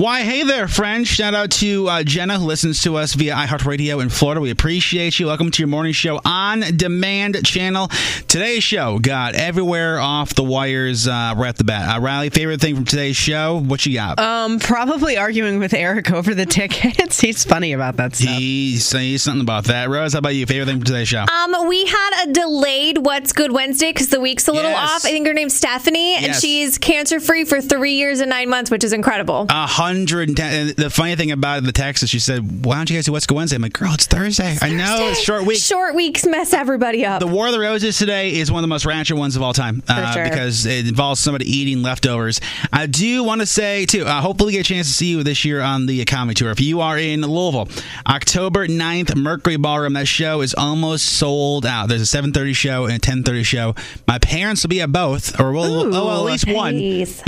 Why, hey there, friends. Shout out to uh, Jenna, who listens to us via iHeartRadio in Florida. We appreciate you. Welcome to your morning show on demand channel. Today's show got everywhere off the wires uh, right at the bat. Uh, Riley, favorite thing from today's show? What you got? Um, probably arguing with Eric over the tickets. He's funny about that stuff. He says something about that. Rose, how about you? Favorite thing from today's show? Um, we had a delayed What's Good Wednesday because the week's a little Yes. off. I think her name's Stephanie, and she's cancer free for three years and nine months, which is incredible. A hundred and ten. The funny thing about the text is she said, "Why don't you guys do What's Good Wednesday?" I'm like, "Girl, it's Thursday. I know it's short week." Short weeks mess everybody up. The War of the Roses today is one of the most ratchet ones of all time uh, sure. because it involves somebody eating leftovers. I do want to say, too, uh, hopefully get a chance to see you this year on the comedy tour. If you are in Louisville, October 9th, Mercury Ballroom. That show is almost sold out. There's a 7.30 show and a 10.30 show. My parents will be at both, or we'll, oh, well, at least one.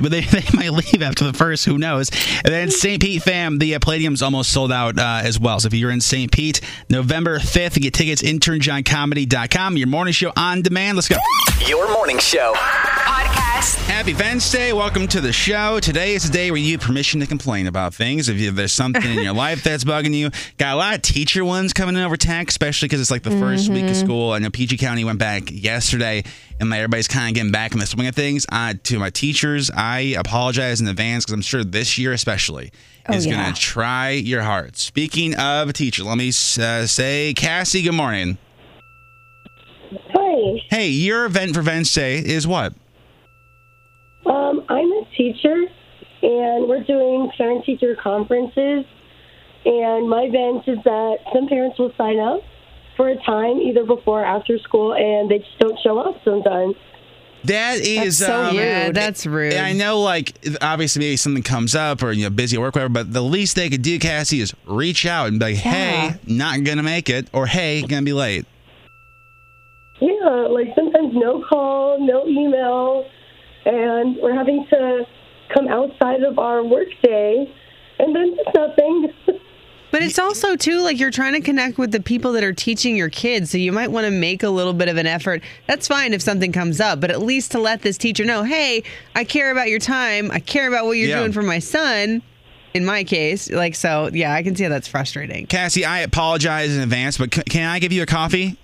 But they, they might leave after the first, who knows? And then St. Pete fam, the uh, Palladium's almost sold out uh, as well. So if you're in St. Pete, November 5th, get tickets, internjohncomedy.com. Your morning show on demand. Let's go. Your morning show. Podcast. Happy Wednesday. Welcome to the show. Today is the day where you have permission to complain about things. If you, there's something in your life that's bugging you, got a lot of teacher ones coming in over text, especially because it's like the 1st week of school. I know PG County went back yesterday, and like everybody's kind of getting back in the swing of things. Uh, to my teachers, I apologize in advance because I'm sure this year especially is yeah. going to try your heart. Speaking of teacher, let me uh, say, Cassie, good morning. Hi. Hey, your event for Wednesday is what? Um, I'm a teacher, and we're doing parent teacher conferences. And my bench is that some parents will sign up for a time either before or after school, and they just don't show up sometimes. That is so um, rude. That's rude. I know, like, obviously, maybe something comes up or, you know, busy at work, whatever, but the least they could do, Cassie, is reach out and be like, hey, not going to make it, or hey, going to be late. Yeah, like sometimes no call, no email, and we're having to come outside of our workday, and then just nothing. But it's also too like you're trying to connect with the people that are teaching your kids, so you might want to make a little bit of an effort. That's fine if something comes up, but at least to let this teacher know, hey, I care about your time. I care about what you're Yeah. doing for my son. In my case, like so, yeah, I can see how that's frustrating. Cassie, I apologize in advance, but c- can I give you a coffee?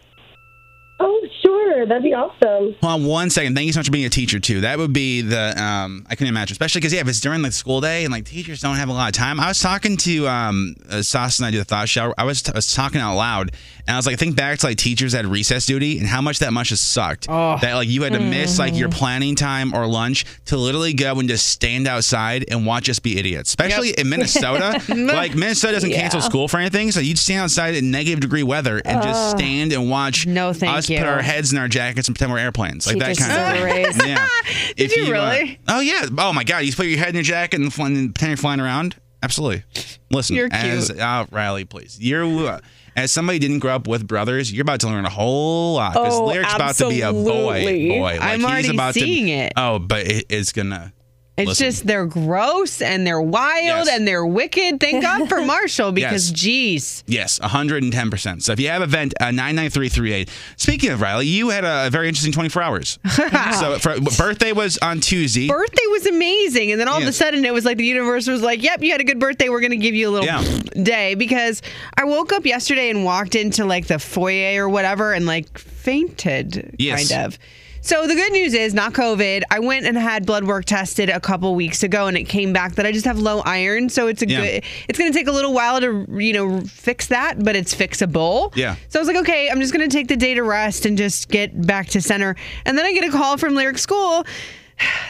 Oh, sure, that'd be awesome. Hold on one second. Thank you so much for being a teacher too. That would be the um I can imagine, especially because yeah, if it's during the school day and like teachers don't have a lot of time. I was talking to um uh, Sauce and I do the thought shower. I was, I was talking out loud and I was like, think back to like teachers that had recess duty and how much that much has sucked. Oh. That like you had to miss like your planning time or lunch to literally go and just stand outside and watch us be idiots. Especially in Minnesota, like Minnesota doesn't cancel school for anything, so you'd stand outside in negative degree weather and just stand and watch No, thank us you. put our heads in our jackets and pretend we're airplanes, like that Teachers kind of. still. Yeah. Did you really? oh yeah. Oh my God. You just put your head in your jacket and, fly, and pretend you're flying around. Absolutely. Listen, You're as cute. uh, Riley, please. You're uh, as somebody who didn't grow up with brothers. You're about to learn a whole lot because Oh, Lyric's about to be a boy. absolutely. Boy, like I'm he's already about seeing to, it. Oh, but it, it's gonna. It's Listen. just they're gross and they're wild Yes. and they're wicked. Thank God for Marshall because Yes. geez. Yes, 110%. So if you have a vent, uh, 99338. Speaking of Riley, you had a very interesting 24 hours. so for, birthday was on Tuesday. Birthday was amazing. And then all of a sudden it was like the universe was like, Yep, you had a good birthday. We're gonna give you a little Yeah. day because I woke up yesterday and walked into like the foyer or whatever and like fainted Yes. kind of. So the good news is not COVID. I went and had blood work tested a couple weeks ago and it came back that I just have low iron. So it's a Yeah. good it's gonna take a little while to you know fix that, but it's fixable. Yeah. So I was like, okay, I'm just gonna take the day to rest and just get back to center. And then I get a call from Lyric School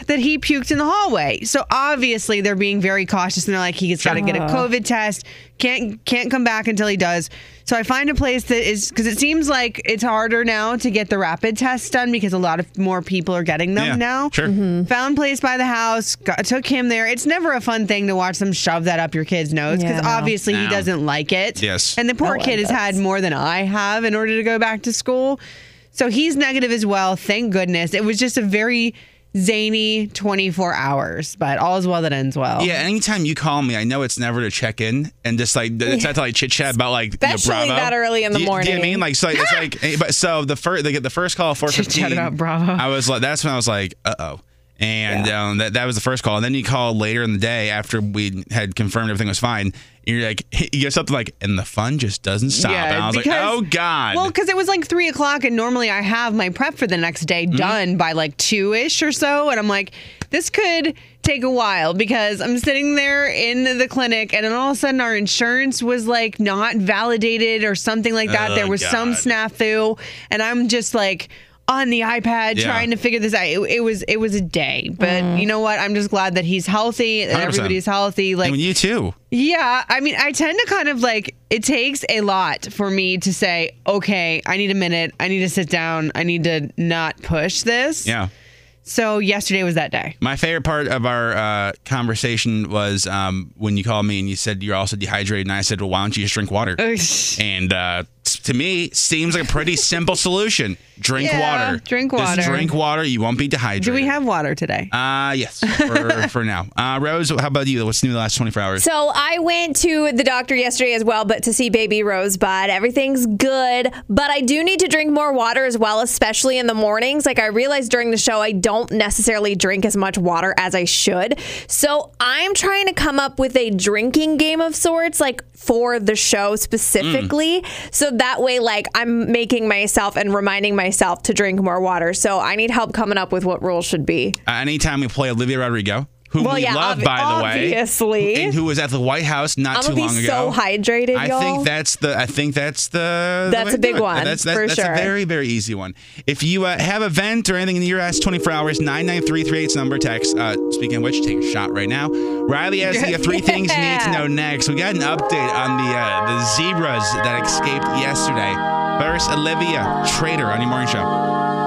that he puked in the hallway. So obviously they're being very cautious and they're like he's got to get a COVID test. Can't can't come back until he does. So I find a place that is because it seems like it's harder now to get the rapid test done because a lot of more people are getting them Yeah, now. sure. Mm-hmm. Found place by the house, got, took him there. It's never a fun thing to watch them shove that up your kid's nose because no. obviously he No. doesn't like it. Yes. And the poor No kid one has had more than I have in order to go back to school. So he's negative as well. Thank goodness. It was just a very zany 24 hours, but all is well that ends well. Yeah, anytime you call me, I know it's never to check in and just like it's not to like chit chat about like you know, Especially Bravo. that early in the Do you- Do you know what I mean like so it's like eh, but so the first they get the first call four fifteen. about Bravo. I was like that's when I was like uh oh. And um, that, that was the first call. And then you called later in the day after we had confirmed everything was fine. And You're like, you get something like, and the fun just doesn't stop. and I was like, oh, God. Well, because it was like three o'clock, and normally I have my prep for the next day Mm-hmm. done by like two ish or so. And I'm like, this could take a while because I'm sitting there in the clinic, and then all of a sudden our insurance was like not validated or something like that. Oh, there was some snafu, and I'm just like. On the iPad, Yeah. trying to figure this out. It, it was it was a day, but you know what? I'm just glad that he's healthy, and 100%. everybody's healthy. Like I mean, you too. yeah, I mean, I tend to kind of like it takes a lot for me to say, okay, I need a minute. I need to sit down. I need to not push this. Yeah. So yesterday was that day. My favorite part of our uh, conversation was um, when you called me and you said you're also dehydrated, and I said, "Well, why don't you just drink water?" and uh, to me, seems like a pretty simple solution: drink Yeah, water. drink Just water. drink water. You won't be dehydrated. Do we have water today? Uh yes, for, for now. Uh, Rose, how about you? What's new the last 24 hours? So I went to the doctor yesterday as well, but to see baby Rosebud. Everything's good, but I do need to drink more water as well, especially in the mornings. Like I realized during the show, I don't necessarily drink as much water as I should. So I'm trying to come up with a drinking game of sorts, like for the show specifically. So that way, like I'm making myself and reminding myself to drink more water. So I need help coming up with what rules should be. Uh, anytime we play Olivia Rodrigo, who Well, we yeah, love, by the way, obviously. and who was at the White House not I'm too long be ago. so hydrated, I y'all. think that's the. I think that's the. the That's way a big one, That's that's, for that's sure. a very very easy one. If you uh, have a vent or anything in your last 24 hours, nine nine three three eight's number text. Uh, speaking of which, take a shot right now. Riley has the uh, three things you need to know next. We got an update on the uh, the zebras that escaped yesterday. First, Olivia Trader on your morning show.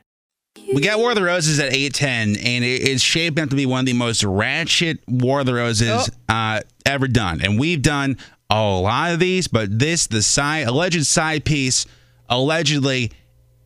We got War of the Roses at 810, and it- it's shaping up to be one of the most ratchet War of the Roses uh, ever done. And we've done a lot of these, but this, the side, alleged side piece, allegedly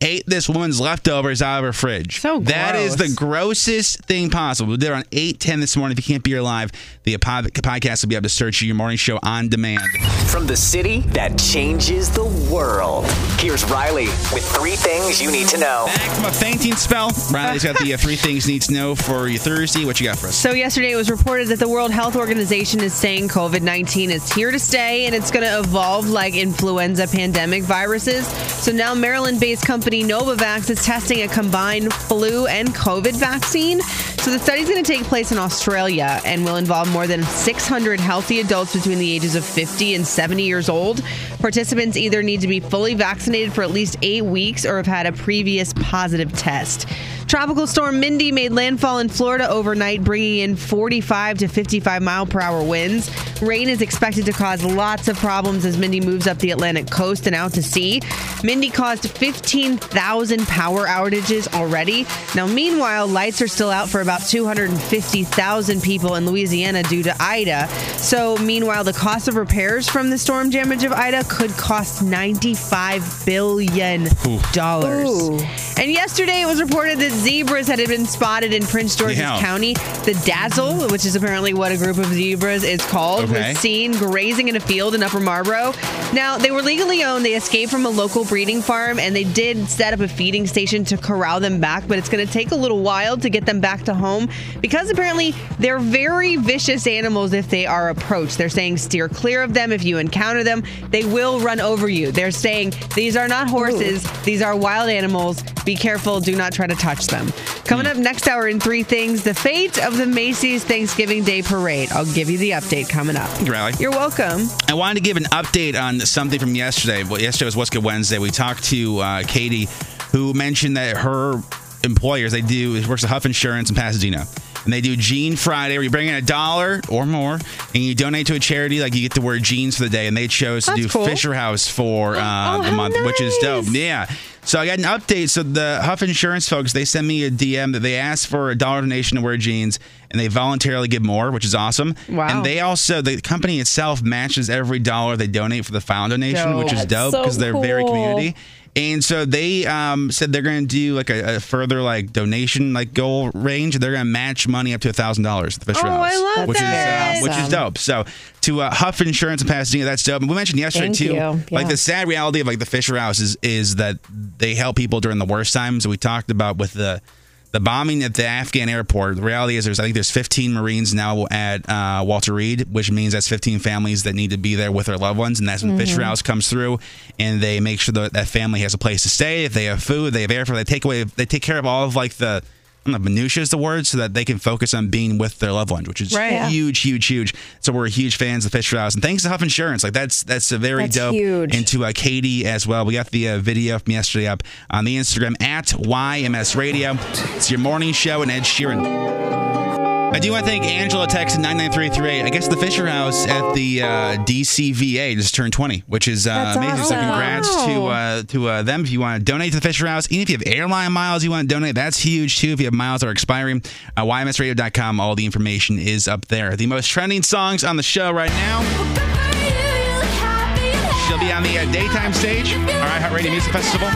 ate this woman's leftovers out of her fridge. So gross. That is the grossest thing possible. We did it on 810 this morning. If you can't be here live, the podcast will be able to search your morning show on demand. From the city that changes the world. Here's Riley with three things you need to know. Back from a fainting spell. Riley's got the uh, three things you need to know for your Thursday. What you got for us? So yesterday it was reported that the World Health Organization is saying COVID-19 is here to stay and it's going to evolve like influenza pandemic viruses. So now Maryland-based company company Novavax is testing a combined flu and COVID vaccine. So the study's going to take place in Australia and will involve more than 600 healthy adults between the ages of 50 and 70 years old. Participants either need to be fully vaccinated for at least eight weeks or have had a previous positive test. Tropical storm Mindy made landfall in Florida overnight, bringing in 45 to 55 mile per hour winds. Rain is expected to cause lots of problems as Mindy moves up the Atlantic coast and out to sea. Mindy caused 15,000 power outages already. Now, meanwhile, lights are still out for about 250,000 people in Louisiana due to Ida. So, meanwhile, the cost of repairs from the storm damage of Ida could cost 95 billion dollars. And yesterday, it was reported that zebras had been spotted in Prince George's Yeah. County. The dazzle, which is apparently what a group of zebras is called, Okay. was seen grazing in a field in Upper Marlboro. Now, they were legally owned. They escaped from a local breeding farm and they did set up a feeding station to corral them back, but it's going to take a little while to get them back to home because apparently they're very vicious animals if they are approached. They're saying steer clear of them if you encounter them. They will run over you. They're saying these are not horses, these are wild animals. Be careful, do not try to touch them. Coming up next hour in three things the fate of the Macy's Thanksgiving Day Parade. I'll give you the update coming up. Thank you, Riley. You're welcome. I wanted to give an update on something from yesterday. Well, yesterday was What's Good Wednesday. We talked to uh, Katie, who mentioned that her employers they do works at Huff Insurance in Pasadena, and they do Jean Friday, where you bring in a dollar or more, and you donate to a charity. Like you get to wear jeans for the day, and they chose to That's do cool. Fisher House for uh, Oh, the month, which is dope. Yeah. So I got an update. So the Huff Insurance folks, they sent me a DM that they asked for a dollar donation to wear jeans, and they voluntarily give more, which is awesome. Wow. And they also the company itself matches every dollar they donate for the found donation, which is Dope. dope because so they're very community. And so they um, said they're going to do like a, a further like donation like goal range. They're going to match money up to a thousand dollars the Fisher Oh, House, I love which that. is uh, which is dope. So to uh, Huff Insurance in Pasadena, that's dope. And we mentioned yesterday Thank too, you. like the sad reality of like the Fisher House is is that they help people during the worst times. We talked about with the the bombing at the Afghan airport. The reality is, there's I think there's 15 Marines now at uh, Walter Reed, which means that's 15 families that need to be there with their loved ones, and that's when Fisher House comes through, and they make sure that that family has a place to stay. If they have food, they have air. They take away, they take care of all of like the. I don't know, minutia is the word, so that they can focus on being with their loved ones, which is Right. Yeah. huge, huge, huge. So we're huge fans of Fisher House, and thanks to Huff Insurance, like that's that's a very That's dope. huge. And to uh, Katie as well. We got the uh, video from yesterday up on the Instagram at YMS Radio. It's your morning show and Ed Sheeran. I do want to thank Angela texted 99338. I guess the Fisher House at the uh, DCVA just turned 20, which is uh, amazing. So awesome. congrats to uh, to uh, them. If you want to donate to the Fisher House, even if you have airline miles you want to donate, that's huge too. If you have miles that are expiring, uh, YMSradio.com, all the information is up there. The most trending songs on the show right now. She'll be on the uh, daytime stage, our iHeartRadio Music Festival,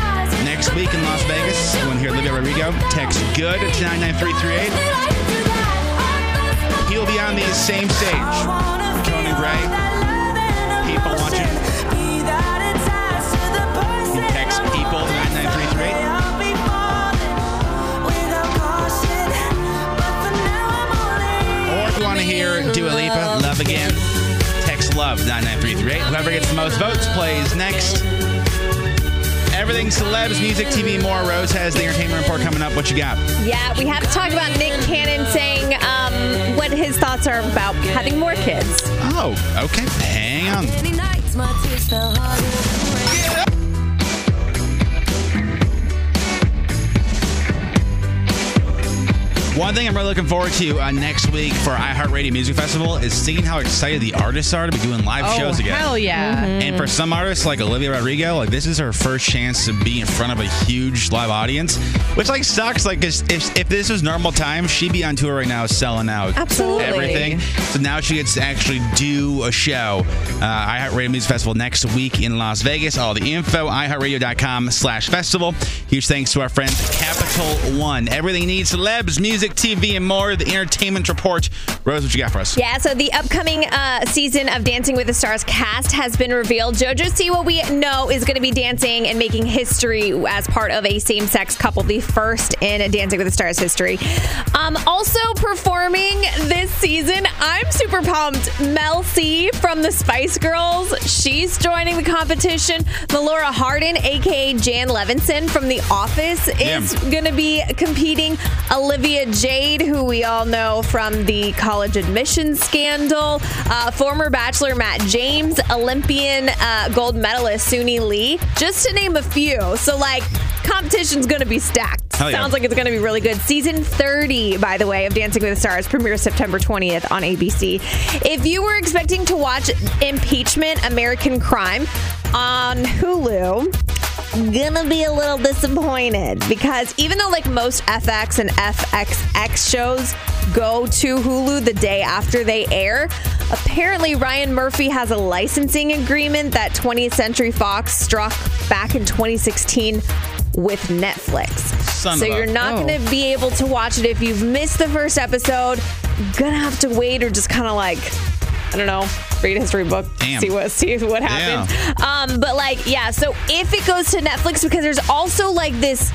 next week in Las Vegas. You want to hear Olivia Rodrigo? Text GOOD to 99338. He'll be on the same stage. Conan Gray. People want you. Text people to 99338. Or if you want to hear Dua Lipa, Love Again, text LOVE 99338. Whoever gets the most votes plays next. Everything celebs, music, TV, more. Rose has the entertainment report coming up. What you got? Yeah, we have to talk about Nick Cannon saying um, what his thoughts are about having more kids. Oh, okay. Hang on. One thing I'm really looking forward to uh, next week for iHeartRadio Music Festival is seeing how excited the artists are to be doing live Oh, shows again. hell yeah. And for some artists like Olivia Rodrigo, like this is her first chance to be in front of a huge live audience, which like sucks. Like if if this was normal times, she'd be on tour right now selling out Absolutely. everything. So now she gets to actually do a show. Uh, iHeartRadio Music Festival next week in Las Vegas. All the info iHeartRadio.com slash festival. Huge thanks to our friends Capital One. Everything needs need celebs, music, music, TV, and more. The Entertainment Report. Rose, what you got for us? Yeah, so the upcoming uh, season of Dancing with the Stars cast has been revealed. JoJo Siwa, we know, is going to be dancing and making history as part of a same sex couple, the first in Dancing with the Stars history. Um, also performing this season, I'm super pumped. Mel C from the Spice Girls, she's joining the competition. Melora Hardin, aka Jan Levinson from The Office, is going to be competing. Olivia Jade, who we all know from the college admissions scandal, uh, former Bachelor Matt James, Olympian uh, gold medalist Suni Lee, just to name a few. So, like, competition's going to be stacked. Hell yeah. Sounds like it's going to be really good. Season 30, by the way, of Dancing with the Stars premieres September 20th on ABC. If you were expecting to watch Impeachment American Crime on Hulu, gonna be a little disappointed because even though like most FX and FXX shows go to Hulu the day after they air, apparently Ryan Murphy has a licensing agreement that 20th Century Fox struck back in 2016 with Netflix. Son so you're not Oh. going to be able to watch it if you've missed the first episode. Gonna have to wait or just kind of like I don't know, read a history book, Damn. see what see what happens. Um, but like, yeah. So if it goes to Netflix, because there's also like this,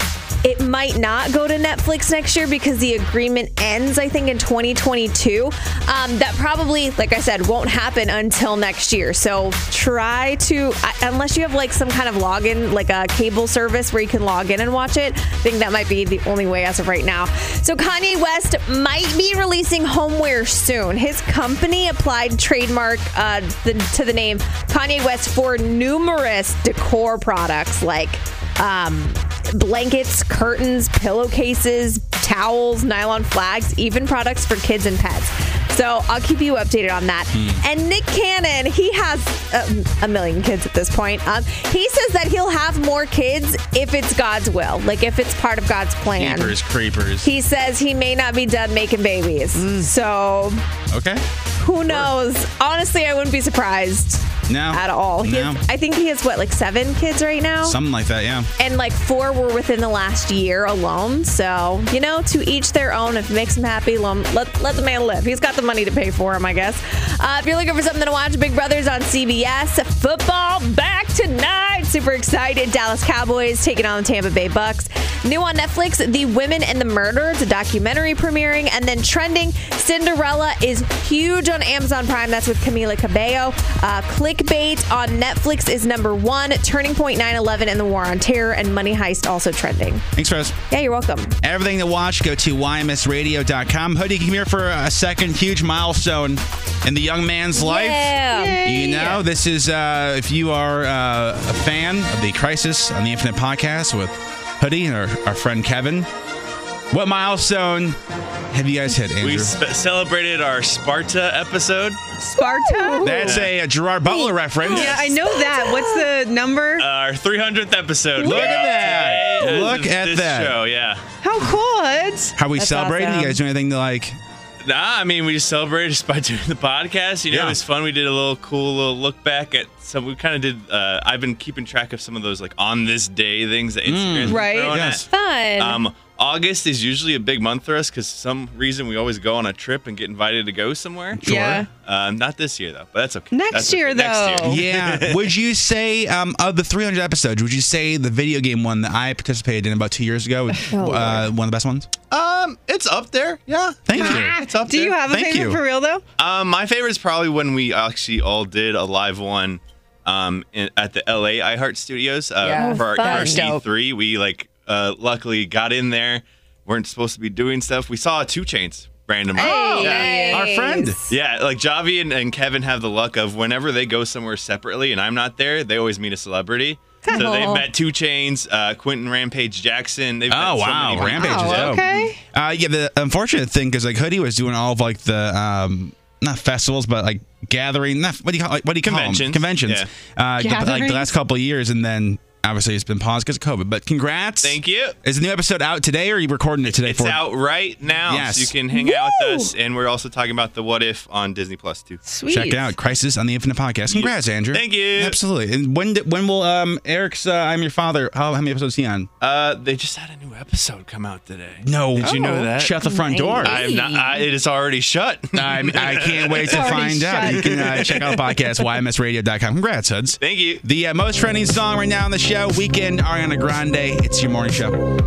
it might not go to Netflix next year because the agreement ends, I think, in 2022. Um, that probably, like I said, won't happen until next year. So try to, unless you have like some kind of login, like a cable service where you can log in and watch it. I think that might be the only way as of right now. So Kanye West might be releasing homeware soon. His company applied trademark uh, the, to the name Kanye West for numerous decor products like um, blankets, curtains, pillowcases, towels, nylon flags, even products for kids and pets. So I'll keep you updated on that. And Nick Cannon, he has um, a million kids at this point. Um, he says that he'll have more kids if it's God's will, like if it's part of God's plan. Creepers, creepers. He says he may not be done making babies. So Okay. who knows? Honestly, I wouldn't be surprised No. at all. He No. has, I think he has what, like seven kids right now? Something like that, yeah. and like four were within the last year alone. So, you know, to each their own. If it makes him happy, let, let, the man live. He's got the money to pay for him, I guess. Uh, if you're looking for something to watch, Big Brothers on CBS. Football back tonight. Super excited. Dallas Cowboys taking on the Tampa Bay Bucks. New on Netflix, The Women and the Murder. It's a documentary premiering. And then trending, Cinderella is huge on Amazon Prime. That's with Camila Cabello. Uh, Clickbait on Netflix is number one. Turning Point 9 11 and the War on Terror. And Money Heist also trending. Thanks, Rose. Yeah, you're welcome. Everything to watch, go to YMSradio.com. Hoodie, come here for a second huge milestone in the young man's life. Yeah. You know, this is uh, if you are uh, a fan of the Crisis on the Infinite podcast with Hoodie and our, our friend Kevin. What milestone have you guys hit, Andrew? We spe- celebrated our Sparta episode. Sparta. That's a, a Gerard Butler reference. Yeah, I know that. What's the number? Our 300th episode. Look at that. today Look of at this that. Show, yeah. How cool, Hoods. How we That's celebrating? awesome. You guys do anything to like? Nah, I mean, we just celebrated just by doing the podcast. You know, Yeah. it was fun. We did a little cool little look back at some. We kind of did. Uh, I've been keeping track of some of those like on this day things that Instagram's been Right. throwing at. Yes. Fun. Um, August is usually a big month for us because some reason we always go on a trip and get invited to go somewhere. Yeah. Um, not this year though, but that's okay. Next That's year, okay. Next though. year. Yeah. would you say um, of the 300 episodes, would you say the video game one that I participated in about two years ago, was, Oh, uh, one of the best ones? Um, it's up there. Yeah. Thank you. It's up Do you have a Thank favorite you. for real though? Um, my favorite is probably when we actually all did a live one um, in, at the LA iHeart Studios uh, Yeah. for our Fun. first E3. We like uh, luckily got in there. weren't supposed to be doing stuff. We saw 2 Chainz randomly. Oh, yeah. Our friend. Yeah, like Javi and, and Kevin have the luck of whenever they go somewhere separately and I'm not there, they always meet a celebrity. So Cool. they've met 2 Chainz, uh, Quinton Rampage Jackson. They've Oh, met so wow. many Rampage is Oh, okay. Uh, yeah, the unfortunate thing because like Hoodie was doing all of like the um, not festivals, but like gathering. Not, what do you call like, what do you call them? Conventions. Conventions. Uh, the- like the Gatherings? last couple of years, and then Obviously, it's been paused because of COVID, but congrats. Thank you. Is the new episode out today, or are you recording it today? It's for out right now. Yes. So you can hang out with us. And we're also talking about the What If on Disney Plus, too. Sweet. Check it out, Crisis on the Infinite podcast. Congrats, Andrew. Thank you. Absolutely. And when did- when will um Eric's uh, I'm Your Father? How, how many episodes is he on? Uh, they just had a new episode come out today. No. Did you know Oh. that? Shut the front door. I'm not. I, it is already shut. I, I can't wait to find out. You can uh, check out the podcast, ymsradio.com. Congrats, Huds. Thank you. The uh, most trending song right now on the show, Weeknd, Ariana Grande. It's your morning show.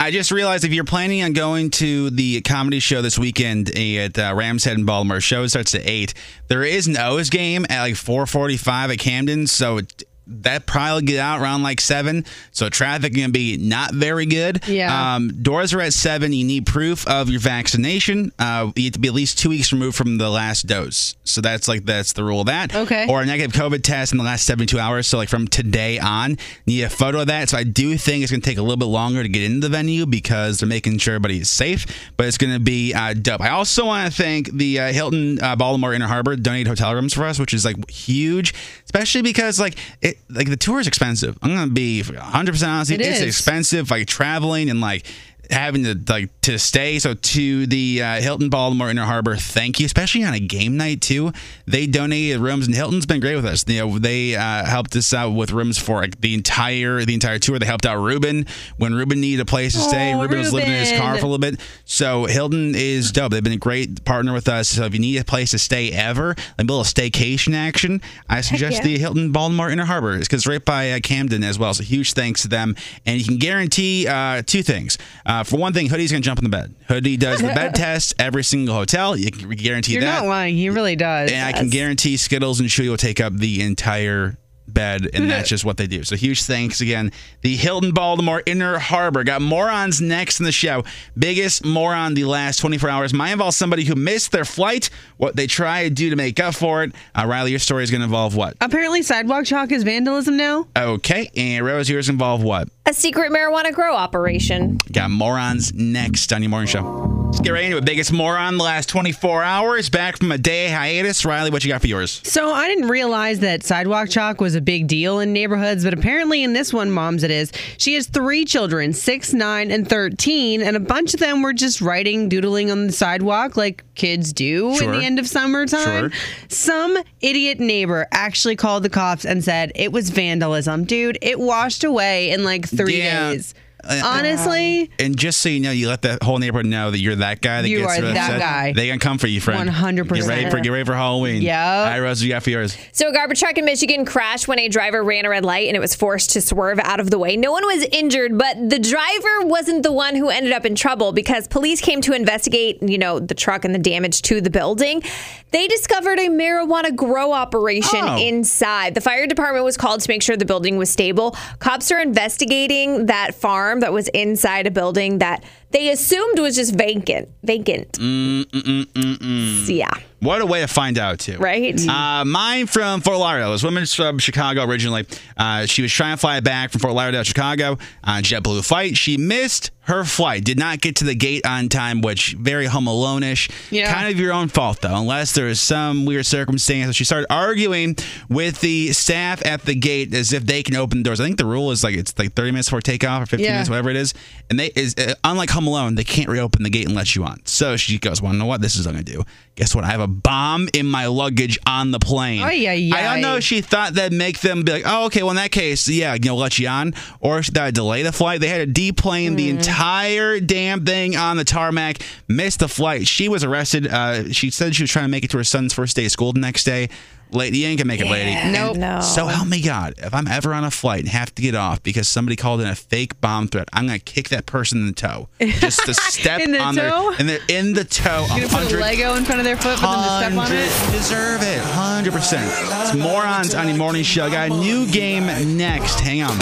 I just realized if you're planning on going to the comedy show this weekend at uh, Rams Head in Baltimore, show starts at eight. There is an O's game at like 4:45 at Camden, so it, that probably get out around like seven. So traffic gonna be not very good. Yeah. Um, doors are at seven. You need proof of your vaccination. Uh, you have to be at least two weeks removed from the last dose. So that's like that's the rule of that. Okay. Or a negative COVID test in the last 72 hours. So like from today on, you need a photo of that. So I do think it's gonna take a little bit longer to get into the venue because they're making sure everybody is safe. But it's gonna be uh, dope. I also want to thank the uh, Hilton uh, Baltimore Inner Harbor donated hotel rooms for us, which is like huge, especially because like it like the tour is expensive. I'm gonna be 100 percent honest. It it's is. expensive, like traveling and like having to like to stay. So to the uh, Hilton Baltimore Inner Harbor, thank you, especially on a game night too. They donated rooms, and Hilton's been great with us. You know, they uh, helped us out with rooms for like, the entire the entire tour. They helped out Ruben when Ruben needed a place to stay. Oh, Ruben was living in his car for a little bit. So Hilton is dope. They've been a great partner with us. So if you need a place to stay ever, like a little staycation action, I suggest yeah. the Hilton Baltimore Inner Harbor. It's because it's right by uh, Camden as well. So huge thanks to them. And you can guarantee uh, two things. Uh, for one thing, Hoodie's gonna jump in the bed. Hoodie does the bed test every single hotel. You can guarantee that. You're not lying. He really does. And I can guarantee Skittles and Chewy will take up the entire bed, and that's just what they do. So huge thanks again. The Hilton Baltimore Inner Harbor got morons next in the show. Biggest moron the last 24 hours might involve somebody who missed their flight. What they try to do to make up for it. Uh, Riley, your story is going to involve what? Apparently, sidewalk chalk is vandalism now. Okay, and Rose, yours involve what? A secret marijuana grow operation. Got morons next on your morning show. Let's get right into it. Biggest moron the last 24 hours. Back from a day hiatus. Riley, what you got for yours? So I didn't realize that sidewalk chalk was a big deal in neighborhoods, but apparently in this one, mom's it is. She has three children, six, nine, and thirteen, and a bunch of them were just writing, doodling on the sidewalk like kids do in the end of summertime. Sure. Some idiot neighbor actually called the cops and said it was vandalism. Dude, it washed away in like three Yeah. days. Honestly, And just so you know, you let the whole neighborhood know that you're that guy that You gets are upset. that guy. They gonna come for you, friend. 100%. Get ready for get ready for Halloween. Yep. All right, Rose, you got for yours? So, a garbage truck in Michigan crashed when a driver ran a red light and it was forced to swerve out of the way. No one was injured, but the driver wasn't the one who ended up in trouble because police came to investigate, you know, the truck and the damage to the building. They discovered a marijuana grow operation Oh. inside. The fire department was called to make sure the building was stable. Cops are investigating that farm that was inside a building that they assumed was just vacant. Vacant. Mm, mm, mm, mm, mm. Yeah. What a way to find out, too. Right? Uh, mine from Fort Lauderdale. This woman's from Chicago originally. Uh, she was trying to fly back from Fort Lauderdale to Chicago on JetBlue flight. She missed her flight, did not get to the gate on time, which very Home Alone-ish. Yeah. Kind of your own fault, though, unless there is some weird circumstance. She started arguing with the staff at the gate as if they can open the doors. I think the rule is like it's like 30 minutes before takeoff or 15 Yeah. minutes, whatever it is. And they is uh, unlike Home Alone, they can't reopen the gate and let you on. So she goes, "Well, you know what? This is what I'm gonna do. Guess what? I have a bomb in my luggage on the plane. Oh, yeah, yeah. I don't know if she thought that'd make them be like, oh, okay, well, in that case, yeah, you know, let you on. Or if that delay the flight. They had to deplane the entire damn thing on the tarmac, missed the flight. She was arrested. Uh, she said she was trying to make it to her son's first day of school the next day. Lady, you ain't gonna make it, lady. Nope. No. So help me God, if I'm ever on a flight and have to get off because somebody called in a fake bomb threat, I'm gonna kick that person in the toe. Just to step In the on toe? their in the in the toe. You're gonna put a Lego in front of their foot for them to step on it? 100 Deserve it. 100%. It's morons on your morning show. Got a new game next. Hang on.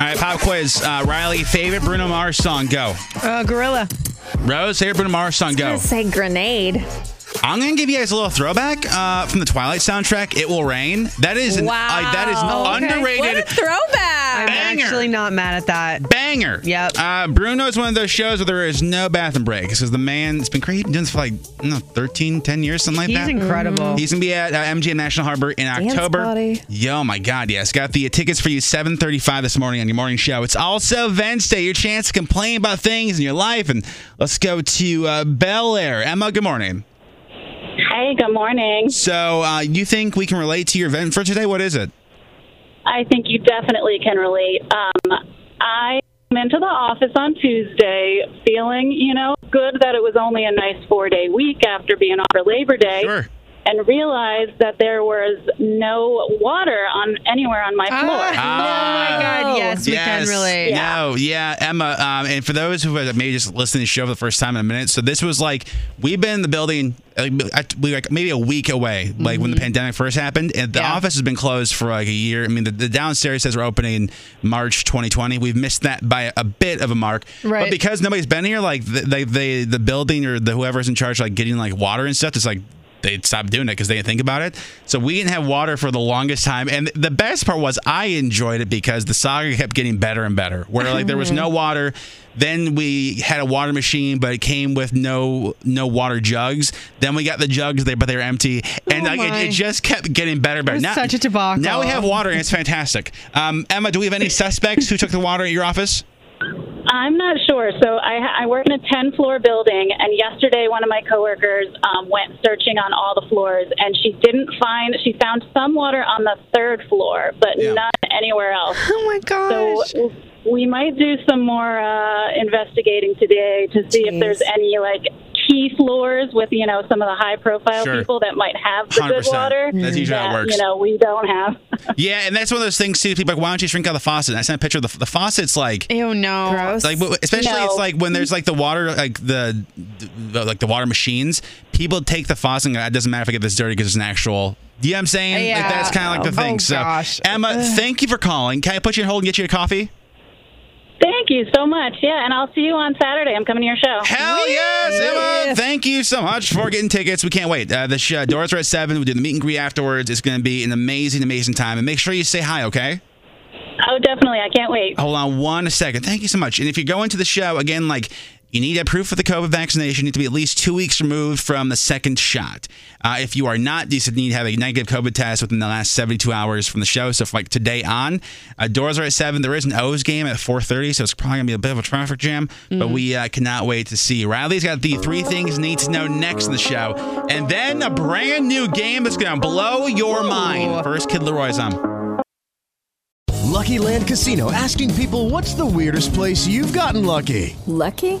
All right, pop quiz. Uh, Riley, favorite Bruno Mars song? Go. Uh, gorilla. Rose, Bruno Mars? I Go. say grenade. I'm gonna give you guys a little throwback uh, from the Twilight soundtrack. It will rain. That is an, Wow. uh, that is an Okay. underrated What a throwback. I'm actually not mad at that. banger. Yep. Uh, Bruno is one of those shows where there is no bathroom breaks because the man's been crazy. Doing this for like I know, 13, 10 years, something like He's that. incredible. He's gonna be at uh, MGM National Harbor in October. buddy. Yo, my God, yes. Got the tickets for you 7:35 this morning on your morning show. It's also Wednesday. Your chance to complain about things in your life, and let's go to uh, Bel Air. Emma, good morning. Hey, good morning. So, uh, you think we can relate to your event for today? What is it? I think you definitely can relate. Um, I came into the office on Tuesday feeling, you know, good that it was only a nice four day week after being off for Labor Day. Sure. And realized that there was no water on anywhere on my floor. Ah. Oh my God, yes, we can relate. No, yeah, Emma. Um, and for those who have maybe just listened to the show for the first time in a minute, so this was like we've been in the building. Like, we were like maybe a week away, like when the Mm-hmm. pandemic first happened, and the office has been closed for like a year. I mean, the, the downstairs says we're opening March 2020. We've missed that by a bit of a mark, Right. But because nobody's been here, like the, they, they, the building or the whoever's in charge, like getting like water and stuff, it's like they stopped doing it because they didn't think about it. So we didn't have water for the longest time. And the best part was I enjoyed it because the saga kept getting better and better. Where like there was no water, then we had a water machine, but it came with no no water jugs. Then we got the jugs there, but they were empty, and Oh like it, it just kept getting better and better. Was such a debacle. Now we have water, and it's fantastic. Um, Emma, do we have any suspects who took the water at your office? I'm not sure. So I, I work in a 10 floor building, and yesterday one of my coworkers um, went searching on all the floors, and she didn't find. She found some water on the third floor, but none anywhere else. Oh my gosh. So we might do some more uh, investigating today to see if there's any like key floors with you know some of the high profile Sure. people that might have the good 100%. water. That's usually how it works. You know we don't have. Yeah, and that's one of those things too. People like, why don't you just drink out the faucet? And I sent a picture of the, the faucet's like Ew, no. Gross. like especially No. it's like when there's like the water like the, the like the water machines people take the faucet and go, it doesn't matter if i get this dirty because it's an actual you know what i'm saying like that's kind of like the Oh, thing so gosh. emma thank you for calling can i put you on hold and get you a coffee Thank you so much. Yeah, and I'll see you on Saturday. I'm coming to your show. Hell yes, Emma! Thank you so much for getting tickets. We can't wait. Uh, the sh- doors are at seven. We do the meet and greet afterwards. It's going to be an amazing, amazing time. And make sure you say hi, okay? Oh, definitely. I can't wait. Hold on one second. Thank you so much. And if you go into the show, again, like you need a proof of the COVID vaccination. You need to be at least two weeks removed from the second shot. Uh, if you are not, you need to have a negative COVID test within the last 72 hours from the show. So, from like today on, uh, doors are at seven. There is an O's game at 4:30, so it's probably gonna be a bit of a traffic jam. But we uh, cannot wait to see. Riley's got the three things you need to know next in the show, and then a brand new game that's gonna blow your mind. First, Kid LAROI's on. Lucky Land Casino asking people what's the weirdest place you've gotten lucky? Lucky?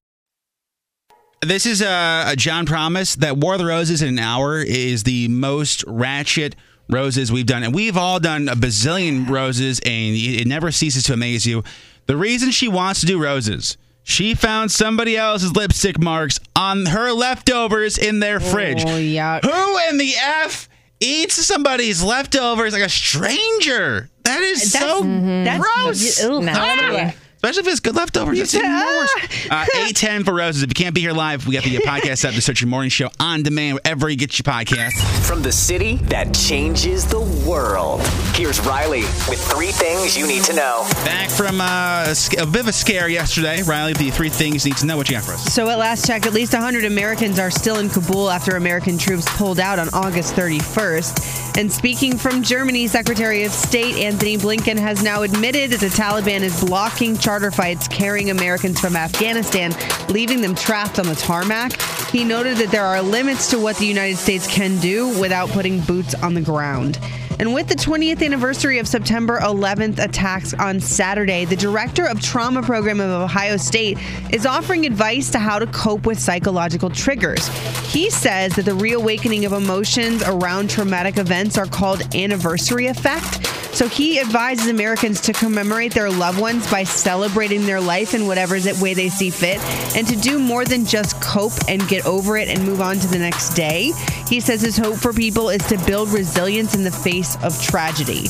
This is a, a John Promise that War of the Roses in an hour is the most ratchet roses we've done. And we've all done a bazillion roses, and it never ceases to amaze you. The reason she wants to do roses, she found somebody else's lipstick marks on her leftovers in their fridge. Oh, yeah. Who in the F eats somebody's leftovers like a stranger? That is That's- so that's- gross. Ugh. Ah! Especially if it's good leftovers. That's even worse. Uh, 810 for Roses. If you can't be here live, we got the podcast up, the Search Your Morning Show on demand, wherever you get your podcast. From the city that changes the world. Here's Riley with three things you need to know. Back from uh, a sc- a bit of a scare yesterday. Riley, the three things you need to know. What you got for us? So at last check, at least 100 Americans are still in Kabul after American troops pulled out on August 31st. And speaking from Germany, Secretary of State Antony Blinken has now admitted that the Taliban is blocking charter flights carrying Americans from Afghanistan, leaving them trapped on the tarmac. He noted that there are limits to what the United States can do without putting boots on the ground. And with the 20th anniversary of September 11th attacks on Saturday, the director of trauma program of Ohio State is offering advice to how to cope with psychological triggers. He says that the reawakening of emotions around traumatic events are called anniversary effect. So he advises Americans to commemorate their loved ones by celebrating their life in whatever way they see fit and to do more than just cope and get over it and move on to the next day. He says his hope for people is to build resilience in the face of tragedy.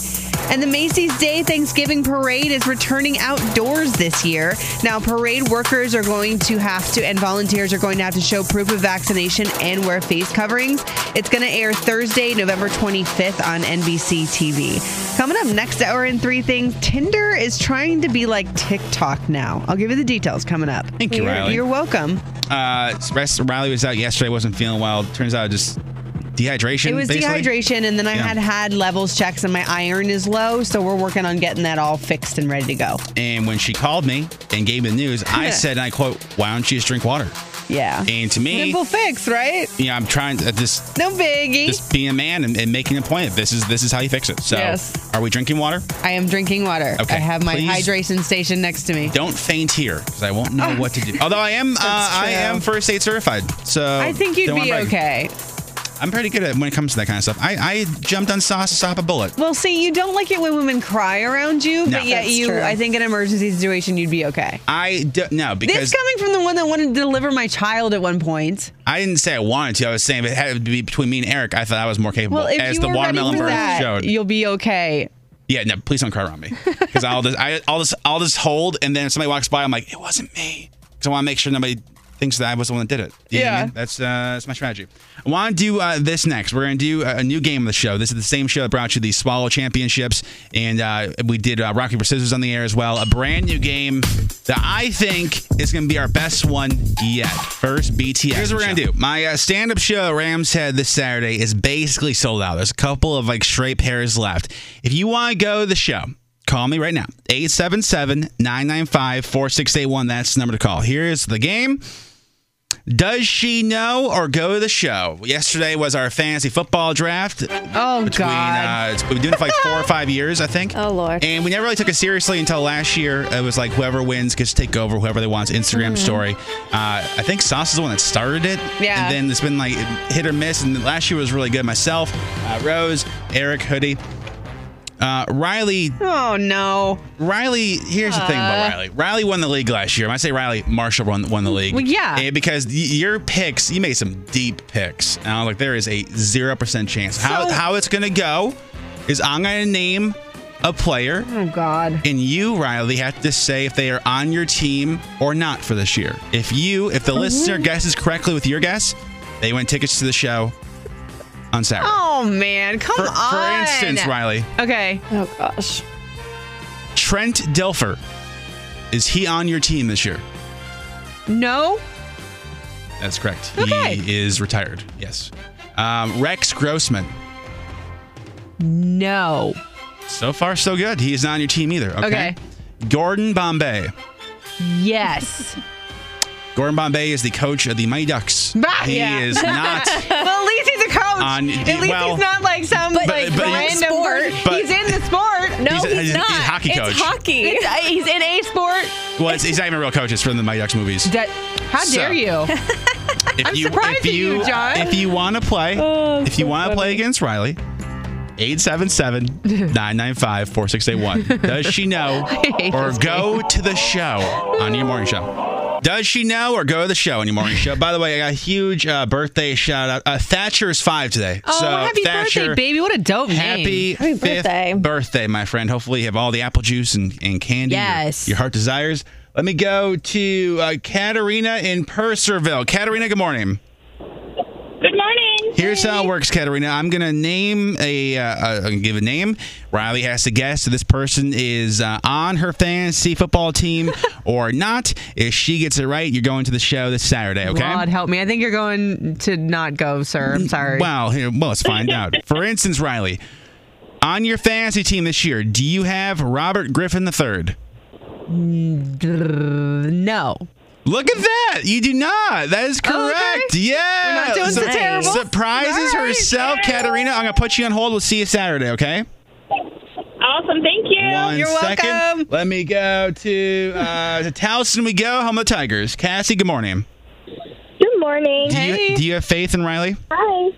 And the Macy's Day Thanksgiving Parade is returning outdoors this year. Now, parade workers are going to have to, and volunteers are going to have to show proof of vaccination and wear face coverings. It's going to air Thursday, November 25th on NBC TV. Coming up next hour in Three Things, Tinder is trying to be like TikTok now. I'll give you the details coming up. Thank you, You're- Riley. You're welcome. Uh, Riley was out yesterday, wasn't feeling well. Turns out just dehydration. It was basically. dehydration, and then I Yeah. had had levels checks, and my iron is low, so we're working on getting that all fixed and ready to go. And when she called me and gave me the news, I said, and I quote, "Why don't you just drink water?" Yeah. And to me, Simple fix, right? you know, I'm trying to just No biggie. just being a man and, and making a point. This is this is how you fix it. So, Yes. are we drinking water? I am drinking water. Okay, I have my please. hydration station next to me. Don't faint here because I won't know what to do. Although I am, uh, I am first aid certified, so I think you'd be okay. I'm pretty good at when it comes to that kind of stuff. I, I jumped on sauce to stop a bullet. Well, see, you don't like it when women cry around you, No. but yet That's you, true. I think in an emergency situation, you'd be okay. I do, no because this coming from the one that wanted to deliver my child at one point. I didn't say I wanted to. I was saying if it had to be between me and Eric, I thought I was more capable. Well, if as you the were ready watermelon for bird that, showed. you'll be okay. Yeah, no, please don't cry around me because I'll just I, I'll just I'll just hold, and then if somebody walks by, I'm like, it wasn't me, because I want to make sure nobody thinks that I was the one that did it. You what I Yeah. mean? that's uh, that's my strategy. I want to do uh, this next. We're going to do a, a new game of the show. This is the same show that brought you the Swallow Championships, and uh, we did uh, Rocky for Scissors on the air as well. A brand new game that I think is going to be our best one yet. First BTS. Here's what we're going to do. My uh, stand-up show Rams Head this Saturday is basically sold out. There's a couple of like straight pairs left. If you want to go to the show. Call me right now. 877 995 4681. That's the number to call. Here's the game. Does she know or go to the show? Yesterday was our fantasy football draft. Oh, between, God. Uh, it's- we've been doing it for like four or five years, I think. Oh Lord. And we never really took it seriously until last year. It was like whoever wins gets to take over whoever they want's Instagram Mhm. story. Uh, I think Sauce is the one that started it. Yeah. And then it's been like hit or miss. And last year was really good. Myself, uh, Rose, Eric, Hoodie. Uh, Riley. Oh no. Riley. Here's the thing about Uh. Riley. Riley won the league last year. When I say Riley, Marshall won, won the league. Well, yeah. Because your picks, you made some deep picks. And I was like, there is a zero percent chance. How So- how it's gonna go is I'm gonna name a player. Oh God. And you, Riley, have to say if they are on your team or not for this year. If you, if the listener guesses correctly with your guess, they win tickets to the show on Saturday. Oh man, come For, on. for instance, Riley, Okay. Oh gosh. Trent Dilfer, is he on your team this year? No. That's correct. Okay. He is retired. Yes. Um, Rex Grossman. No. So far, so good. He is not on your team either. Okay. Okay. Gordon Bombay. Yes. Gordon Bombay is the coach of the Mighty Ducks. Bah, he yeah. is not. well, at least he's a coach. On- at least well- he's not like some But- like but- random sport. But- he's in the sport. No, He's he's, he's not. he's a hockey coach. It's hockey. It's, uh, he's in a sport. Well, it's, he's not even a real coach. It's from the Mighty Ducks movies. That, how So- dare you? If I'm you, surprised if at you, you, John. If you want to play, Oh, if you so want to play against Riley, 877-995-4681. Does she know or go to the show on your morning show? Does she know or go to the show any morning show? By the way, I got a huge uh, birthday shout out. Uh, Thatcher is five today. Oh, so happy Thatcher, birthday, baby. What a dope Happy, name. Happy fifth birthday. birthday, my friend. Hopefully, you have all the apple juice and, and candy your- Yes. your, heart desires. Let me go to uh, Katarina in Purcellville. Katarina, good morning. Here's how it works, Katarina. I'm gonna name a, uh, uh, I'm gonna give a name. Riley has to guess if this person is uh, on her fantasy football team or not. If she gets it right, you're going to the show this Saturday. Okay. God help me. I think you're going to not go, sir. I'm sorry. Well, here, well, let's find out. For instance, Riley, on your fantasy team this year, do you have Robert Griffin III? No. Look at that! You do not. That is correct. Yeah. We're not doing so terrible. Surprises herself, Katarina. I'm gonna put you on hold. We'll see you Saturday. Okay. Awesome. Thank you. One second. Let me go to uh, to Towson. We go home of Tigers. Cassie, good morning. Good morning. Do you, do you have faith in Riley? Hi.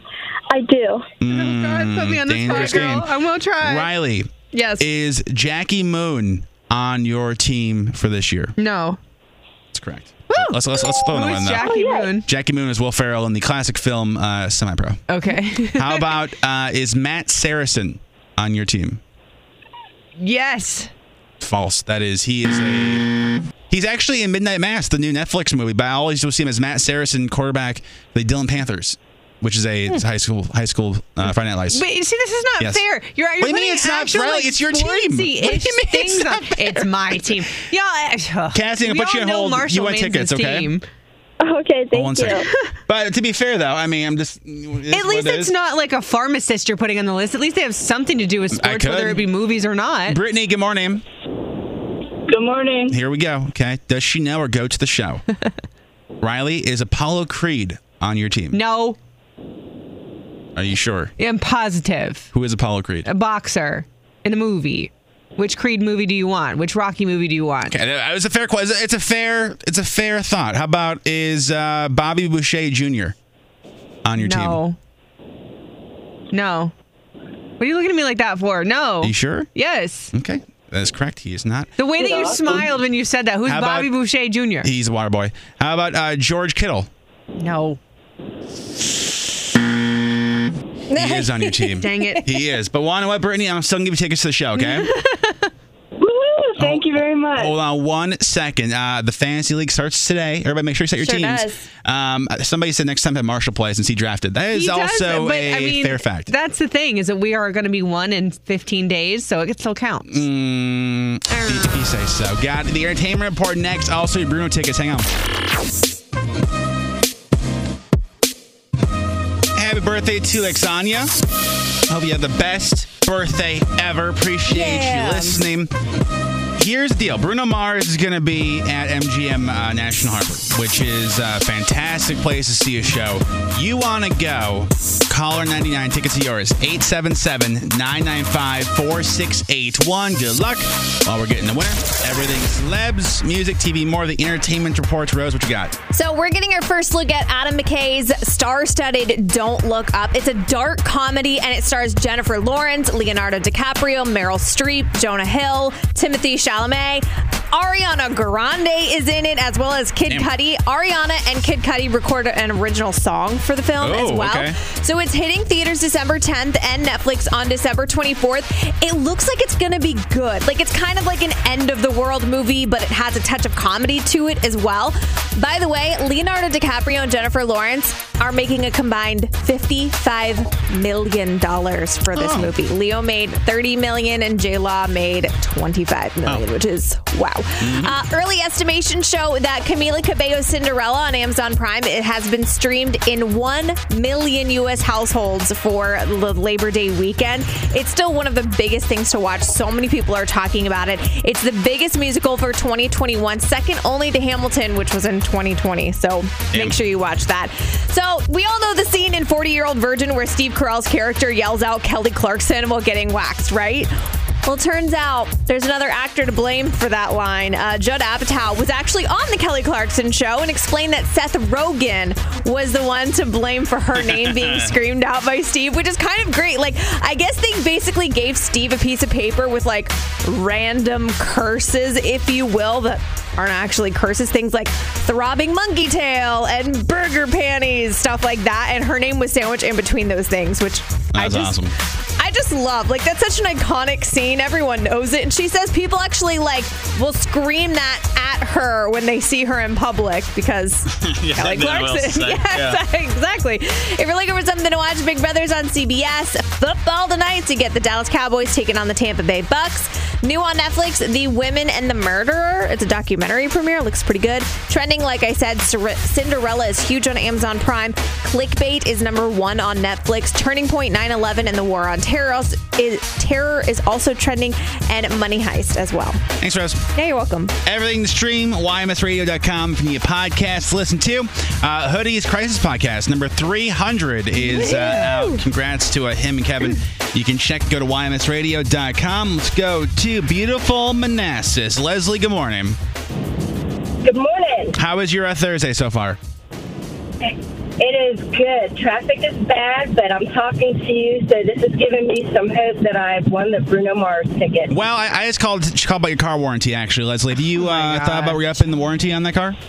I do. Mm, put me on the spot, dangerous girl. game. I will try. Riley. Yes. Is Jackie Moon on your team for this year? No. That's correct. Let's let's let's throw Who another is one. though. Jackie Moon? Jackie Moon is Will Ferrell in the classic film uh, Semi Pro. Okay. How about uh, is Matt Saracen on your team? yes. False. That is, he is a. He's actually in Midnight Mass, the new Netflix movie, but I always will see him as Matt Saracen, quarterback the Dillon Panthers, which is a it's high school high school uh, Friday Night Lights. Wait, you see, this is not Yes. fair. You're, you're What do you mean it's not actual, fair? like, It's your team. What do you mean it's things not on- It's my team. Yeah, I, Cassie, I'm we gonna put you on know hold. Marshall You want Maines' tickets, okay? Team. Okay, Oh, one second. But to be fair, though, I mean, I'm just. At least it's not like a pharmacist you're putting on the list. At least they have something to do with sports, whether it be movies or not. Brittany, good morning. Good morning. Here we go. Okay. Does she know or go to the show? Riley, is Apollo Creed on your team? No, Are you sure? I'm positive. Who is Apollo Creed? A boxer in a movie. Which Creed movie do you want? Which Rocky movie do you want? Okay, it was a fair question. It's a fair. It's a fair thought. How about is uh, Bobby Boucher Jr. on your team? no. No. What are you looking at me like that for? No. Are you sure? Yes. Okay, that is correct. He is not. The way that you smiled when you said that. Who's about- Bobby Boucher Jr.? He's a water boy. How about uh, George Kittle? No. He is on your team. Dang it. He is. But want to what, Brittany? I'm still gonna give you tickets to the show. Okay. Thank you very much. Hold on one second. Uh, the fantasy league starts today. Everybody, make sure you set your Sure teams. does. Um, somebody said next time that Marshall plays and he drafted. That is He does, also but, a I mean, fair fact. That's the thing is that we are going to be one in 15 days, so it still counts. Mm, if if you say so. Got the entertainment report next. Also, your Bruno tickets. Hang on. Birthday to Lexania. Hope you have the best birthday ever. Appreciate Yeah. you listening. Here's the deal. Bruno Mars is going to be at MGM uh, National Harbor, which is a fantastic place to see a show. You want to go? Caller 99. Tickets are yours. 877-995-4681. Good luck while we're getting the winner. Everything celebs, music, TV, more. of The entertainment reports. Rose, what you got? So we're getting our first look at Adam McKay's star-studded "Don't Look Up." It's a dark comedy, and it stars Jennifer Lawrence, Leonardo DiCaprio, Meryl Streep, Jonah Hill, Timothée Chalamet. Ariana Grande is in it, as well as Kid Damn. Cudi. Ariana and Kid Cudi recorded an original song for the film as Oh, well. okay. So it's hitting theaters December 10th and Netflix on December 24th. It looks like it's going to be good. Like it's kind of like an end of the world movie, but it has a touch of comedy to it as well. By the way, Leonardo DiCaprio and Jennifer Lawrence are making a combined $55 million for this Oh. movie. Leo made 30 million and J Law made 25 million, which is wow. Uh, early estimation show that Camila Cabello's Cinderella on Amazon Prime it has been streamed in 1 million US households for the Labor Day weekend. It's still one of the biggest things to watch. So many people are talking about it. It's the biggest musical for 2021, second only to Hamilton, which was in 2020. So make sure you watch that. So we all know the scene in 40 Year Old Virgin where Steve Carell's character yells out Kelly Clarkson while getting waxed, right? Well, turns out there's another actor to blame for that line. Uh, Judd Apatow was actually on the Kelly Clarkson show and explained that Seth Rogen was the one to blame for her name being screamed out by Steve, which is kind of great. Like, I guess they basically gave Steve a piece of paper with like random curses, if you will, that aren't actually curses. Things like throbbing monkey tail and burger panties, stuff like that. And her name was sandwiched in between those things, which I That's just, awesome. I just love. Like that's such an iconic scene. Everyone knows it. And she says people actually like will scream that at her when they see her in public because Yeah, Kelly they know what else to Clarkson. Yeah. exactly. If you're looking for something to watch, Big Brothers on CBS. Football tonight to get the Dallas Cowboys taking on the Tampa Bay Bucks. New on Netflix, The Women and the Murderer. It's a documentary premiere. Looks pretty good. Trending, like I said, Cinderella is huge on Amazon Prime. Clickbait is number one on Netflix. Turning Point 9 11 and the War on Terror is, terror is also trending, and Money Heist as well. Thanks, Rose. Yeah, you're welcome. Everything to stream, ymsradio.com from your podcast to listen to. Uh, Hoodie's Crisis Podcast, number 300 is uh, out. Congrats to uh, him and Kevin. You can check, go to ymsradio.com. Let's go to beautiful Manassas. Leslie, good morning. Good morning. How is your uh, Thursday so far? It is good. Traffic is bad, but I'm talking to you, so this is giving me some hope that I've won the Bruno Mars ticket. Well, I, I just called, just called about your car warranty, actually, Leslie. Have you uh, thought about re upping the warranty on that car?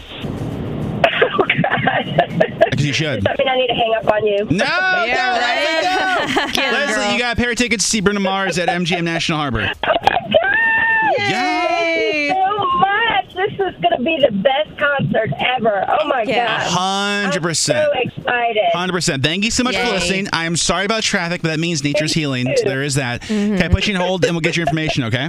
Because you should. Does that mean I need to hang up on you? No, Yeah right? Leslie, you got a pair of tickets to see Bruno Mars at MGM National Harbor. Thank you so much. This is going to be the best concert ever. Oh my god! Hundred percent. I'm So excited. Hundred percent. Thank you so much for listening. I am sorry about traffic, but that means nature's healing. So there is that. Can I put you on hold and we'll get your information, okay?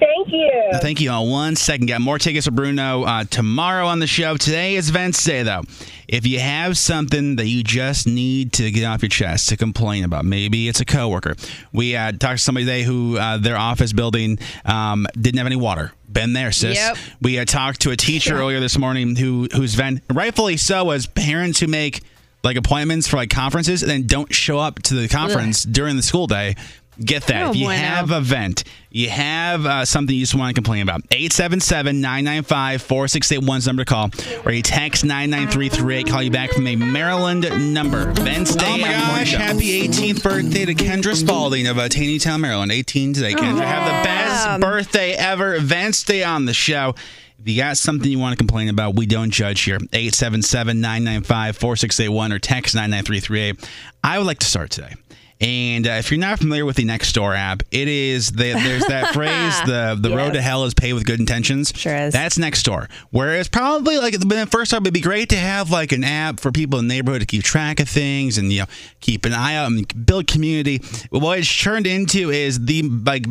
Thank you. Uh, Thank you. On one second, got more tickets for Bruno uh, tomorrow on the show. Today is Vents Day, though. If you have something that you just need to get off your chest to complain about, maybe it's a coworker. We uh, talked to somebody today who uh, their office building um, didn't have any water. Been there, sis. Yep. We uh, talked to a teacher earlier this morning who whose vent, rightfully so, as parents who make like appointments for like conferences and then don't show up to the conference during the school day. Get that. Oh, if you bueno. have a vent, you have uh, something you just want to complain about, 877-995-4681 number to call, or you text 99338, call you back from a Maryland number. Vents Day. Oh my gosh, happy 18th birthday to Kendra Spalding of uh, Taneytown, Maryland. 18 today, Kendra. Have the best birthday ever. Vents Day on the show. If you got something you want to complain about, we don't judge here. 877-995-4681 or text 99338. I would like to start today. And uh, if you're not familiar with the Nextdoor app, it is the, there's that phrase the the road to hell is paved with good intentions. Sure is. That's Nextdoor. Whereas probably like the first time it'd be great to have like an app for people in the neighborhood to keep track of things and you know keep an eye out and build community. What it's turned into is the like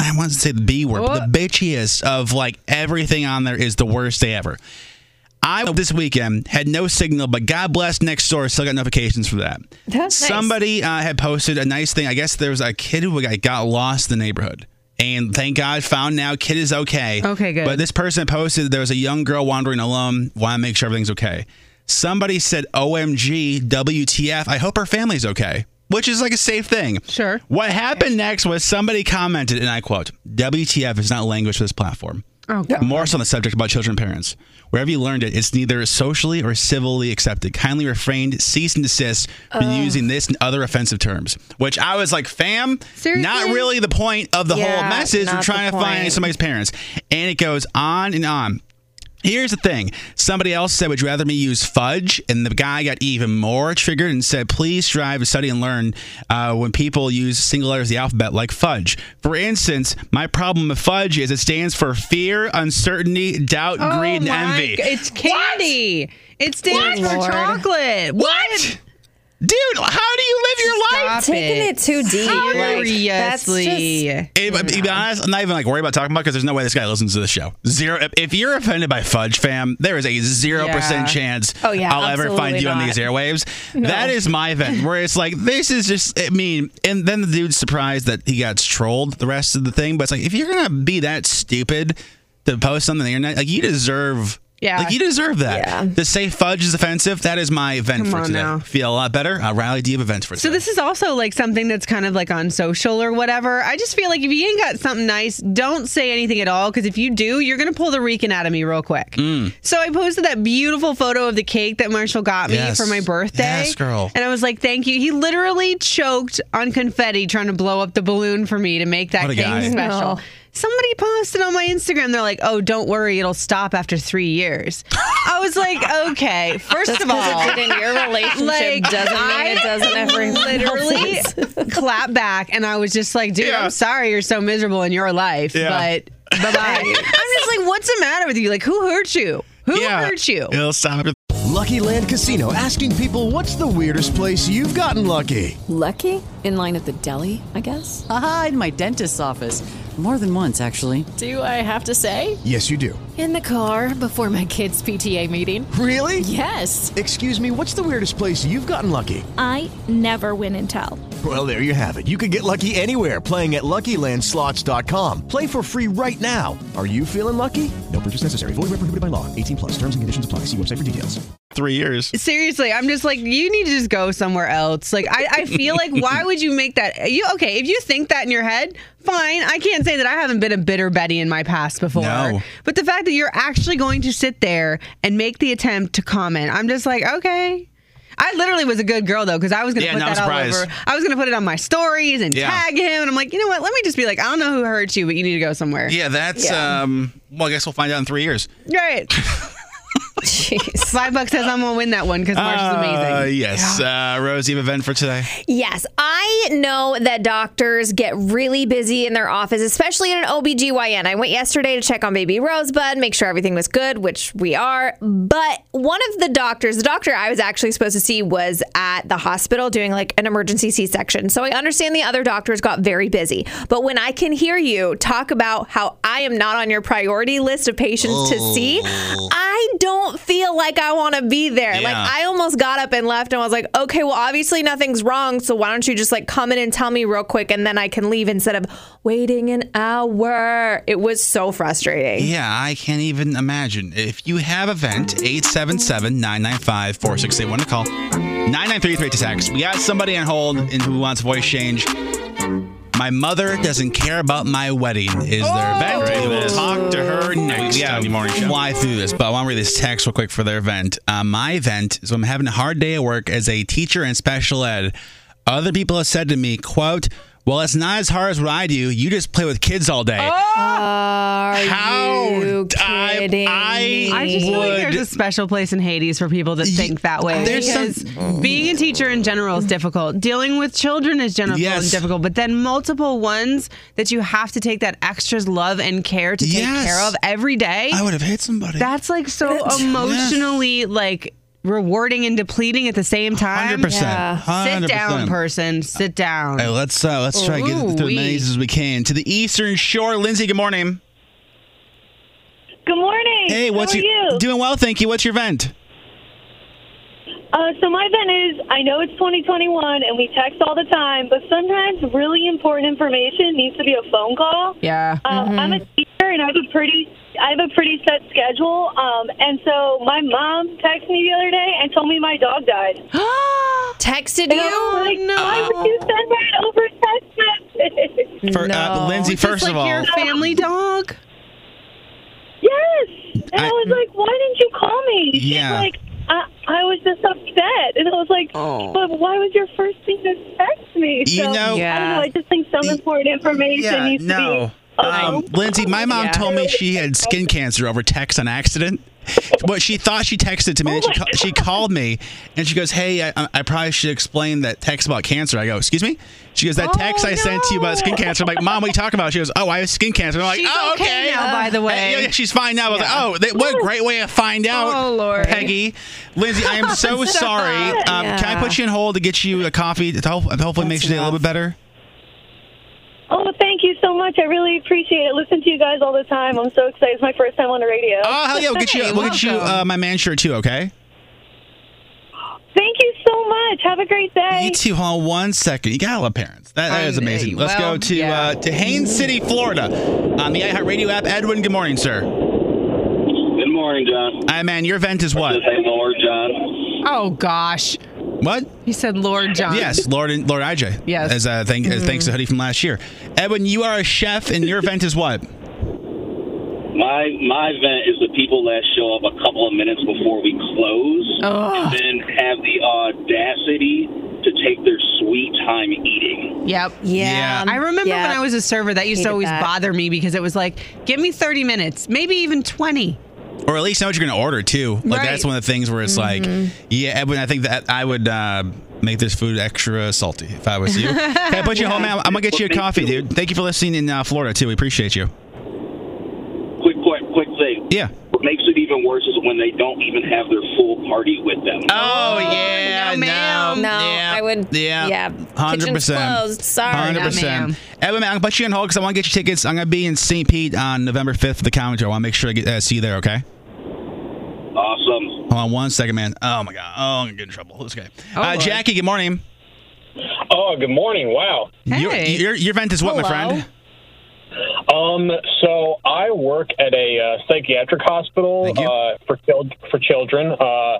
I want to say the B word, but the bitchiest of like everything on there is the worst day ever. I this weekend had no signal, but God bless Nextdoor, still got notifications for that. That's nice. Somebody uh, had posted a nice thing. I guess there was a kid who got, got lost in the neighborhood. And thank God, found now. Kid is okay. Okay, good. But this person posted there was a young girl wandering alone. Want to make sure everything's okay. Somebody said, "OMG, WTF? I hope her family's okay." Which is like a safe thing. Sure. What happened next was somebody commented, and I quote, WTF is not language for this platform. Oh, God. More so on the subject about children and parents. Wherever you learned it, it's neither socially or civilly accepted. Kindly refrain, cease and desist from using this and other offensive terms. Which I was like, fam, Seriously? not really the point of the Yeah, whole message. We're trying to find somebody's parents. And it goes on and on. Here's the thing. Somebody else said, Would you rather me use fudge? And the guy got even more triggered and said, Please strive to study and learn uh, when people use single letters of the alphabet like fudge. For instance, my problem with fudge is it stands for fear, uncertainty, doubt, Oh greed, and envy. g- It's candy. It stands What? for Lord. chocolate. What? Dude, how do you live your life? Stop Taking it too deep. Like, that's just- Seriously. If, to be honest, I'm not even like worried about talking about because there's no way this guy listens to the show. Zero. if- If you're offended by Fudge Fam, there is a zero Yeah. percent chance Oh, yeah, I'll ever find absolutely you on these airwaves. No. That is my event where it's like this is just. I mean, and then the dude's surprised that he got trolled the rest of the thing. But it's like if you're gonna be that stupid to post something on the internet, like you deserve Yeah. Like you deserve that. The safe fudge is offensive, that is my event Come for today. now. Feel a lot better. Uh, Riley, do you have events for today? So this is also like something that's kind of like on social or whatever. I just feel like if you ain't got something nice, don't say anything at all because if you do, you're gonna pull the Rican out of me real quick. Mm. So I posted that beautiful photo of the cake that Marshall got me Yes. for my birthday. Yes, girl. And I was like, "Thank you." He literally choked on confetti trying to blow up the balloon for me to make that What a cake guy. special. Oh. Somebody posted on my Instagram. They're like, "Oh, don't worry, it'll stop after three years." I was like, "Okay." First Just of 'cause all, it did in your relationship like, doesn't mean it does in everyone Literally clap back, and I was just like, "Dude, I'm sorry you're so miserable in your life, Yeah. but bye bye." I'm just like, "What's the matter with you? Like, who hurt you? Who hurt you?" It'll stop it. Lucky Land Casino asking people what's the weirdest place you've gotten lucky? Lucky? In line at the deli, I guess? Aha, in my dentist's office. More than once, actually. Do I have to say? Yes, you do. In the car before my kids' PTA meeting. Really? Yes. Excuse me, what's the weirdest place you've gotten lucky? I never win and tell. Well, there you have it. You can get lucky anywhere playing at LuckyLandSlots.com. Play for free right now. Are you feeling lucky? No purchase necessary. Void where prohibited by law. 18 plus. Terms and conditions apply. See website for details. Three years. Seriously, I'm just like, you need to just go somewhere else. Like, I, I feel like, why would you make that? You okay? If you think that in your head, fine. I can't say that I haven't been a bitter Betty in my past before. No. But the fact that you're actually going to sit there and make the attempt to comment, I'm just like, okay. I literally was a good girl though, because I was gonna Yeah, put that all over. I was gonna put it on my stories and Yeah. tag him, and I'm like, you know what? Let me just be like, I don't know who hurt you, but you need to go somewhere. Yeah, that's um. Well, I guess we'll find out in three years. Right. Five bucks says I'm gonna win that one because Marsh is Uh, amazing. yes, uh, Rose, you have event for today. Yes, I know that doctors get really busy in their office, especially in an OBGYN. I went yesterday to check on baby Rosebud, make sure everything was good, which we are. But one of the doctors, the doctor I was actually supposed to see was at the hospital doing like an emergency C section. So I understand the other doctors got very busy. But when I can hear you talk about how I am not on your priority list of patients to see, I don't feel like I want to be there. Like I almost got up and left and I was like, okay, well, obviously nothing's wrong. So why don't you just like come in and tell me real quick and then I can leave instead of waiting an hour? It was so frustrating. Yeah, I can't even imagine. If you have event, 877 995 4681 to call. 9933 to text. We got somebody on hold and who wants voice change. My mother doesn't care about my wedding. Is their event? We will talk to her next. Yeah, morning show. Fly through this, but I want to read this text real quick for their event. Uh, my event is I'm having a hard day at work as a teacher in special ed. Other people have said to me, "quote Well, it's not as hard as what I do. You just play with kids all day." Oh, are How you kidding I, me? I just feel like would- there's a special place in Hades for people that think that way. there's some- because being a teacher in general is difficult. Dealing with children is general Yes. is difficult, but then multiple ones that you have to take that extra love and care to take Yes. care of every day. I would have hit somebody. That's like so emotionally like rewarding and depleting at the same time. 100%. Yeah. Sit down, person. Sit down. Hey, let's uh, let's try to get through as Ooh-wee. many as we can to the Eastern Shore. Lindsay, good morning. Good morning. Hey, what's are your you? doing? Well, thank you. What's your vent? Uh, so my vent is, I know it's 2021 and we text all the time, but sometimes really important information needs to be a phone call. Yeah. Um, I'm a teacher and I have a pretty, I have a pretty set schedule. Um, and so my mom texted me the other day and told me my dog died. Texted you? Like, Why would you send that over text message? For, uh, Lindsay, Just first like of all, your family dog. Yes. And I, I- was like, why didn't you call me? She's Yeah. like, I, I was just upset. And I was like, but why was your first thing to text me? You so, know- I don't know. I just think some important information yeah, needs to no. be. Um, Lindsay, my mom Yeah. told me she had skin cancer over text on accident. But she thought she texted to me. and she, ca- she called me and she goes, "Hey, I, I probably should explain that text about cancer." I go, "Excuse me." She goes, "That text I sent to you about skin cancer." I'm like, "Mom, what are you talking about?" She goes, "Oh, I have skin cancer." I'm like, She's "Oh, okay okay." now, by the way. Yeah, yeah, she's fine now. I was like, "Oh, they, what a great way to find out." Oh, Lord. Peggy, Lindsay, I am so sorry. Um, Can I put you in hold to get you a coffee to hopefully make your day a little bit better? Oh, thank you so much. I really appreciate it. Listen to you guys all the time. I'm so excited. It's my first time on the radio. Oh, hell yeah, we'll get you. we'll get you uh, my man shirt too. Okay. Thank you so much. Have a great day. You two, hold on one second. You gotta love parents. That, that is amazing. Let's well, go to uh, to Haines City, Florida, on the iHeartRadio app. Edwin, good morning, sir. Good morning. morning, John. Hi, man. Your event is what? Hey, Lord John. Oh gosh. What? He said Lord John. Yes, Lord and Lord IJ. Yes. As uh, thank, as thanks to hoodie from last year. Edwin, you are a chef, and your event is what? My my event is the people that show up a couple of minutes before we close, and then have the audacity to take their sweet time eating. Yep. Yeah. yeah. I remember Yeah. when I was a server, that used to always that. bother me because it was like, give me 30 minutes, maybe even 20. Or at least know what you're going to order too. Like Right. that's one of the things where it's like, yeah, Edwin, I think that I would uh, make this food extra salty if I was you. Can I put you home, man? I'm gonna get you a coffee, dude. Thank you for listening in uh, Florida too. We appreciate you. Quick, quick, quick thing. Yeah. What makes it even worse is when they don't even have their full party with them. Oh, yeah, no, No, yeah, I would. yeah, Yeah. Hundred Kitchen's percent, closed. Sorry. hundred percent. Edwin, man, I'll put you on hold because I want to get you tickets. I'm gonna be in St. Pete on November 5th for the comedy. I want to make sure I get uh, see you there. Okay. Awesome. Hold on one second, man. Oh my god. Oh, I'm gonna get in trouble. It's okay. Oh, uh, Jackie, good morning. Oh, good morning. Wow. Your, your your event is what, my friend? Um, so I work at a uh, psychiatric hospital uh, for chil- for children. Uh,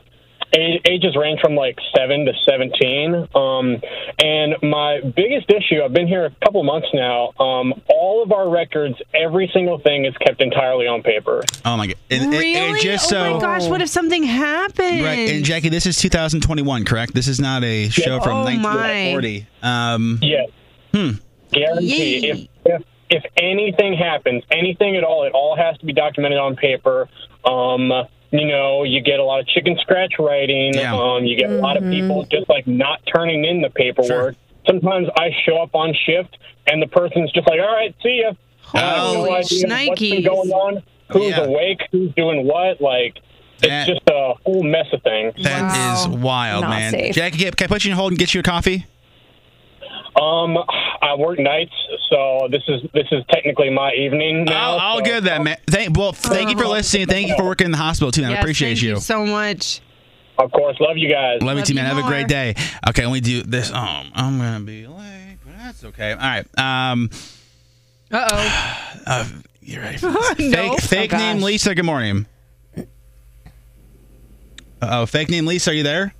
a- ages range from like seven to seventeen. Um, and my biggest issue, I've been here a couple months now. Um, all of our records, every single thing is kept entirely on paper. Oh my god. And, and- and Really? just so. oh my gosh, what if something happened? Right, and Jackie, this is 2021, correct? This is not a show from Oh, my. 1940. Um, yeah. Hmm. Guarantee. If, if if anything happens, anything at all, it all has to be documented on paper. Um, you know, you get a lot of chicken scratch writing. Um, you get a lot of people just like not turning in the paperwork. Sometimes I show up on shift and the person's just like, "All right, see ya." I have no Holy idea what's been going on, who's Yeah. awake, who's doing what. Like, it's just a whole mess of things. That is wild, Not man. safe. Jackie, can can I put you in hold and get you a coffee? Um, I work nights, so this is this is technically my evening now. Oh, all good then, man. Thank, well, thank you for listening. Thank you for working in the hospital too, man. I appreciate thank you. you so much. Of course, love you guys. Love you too, you man. Have a great day. Okay, let me do this. Um, I'm gonna be late, but that's okay. All right. Um, Uh-oh. uh, you ready for this? No. Fake, fake Oh, name. Lisa. Good morning. Oh, fake name Lisa. Are you there?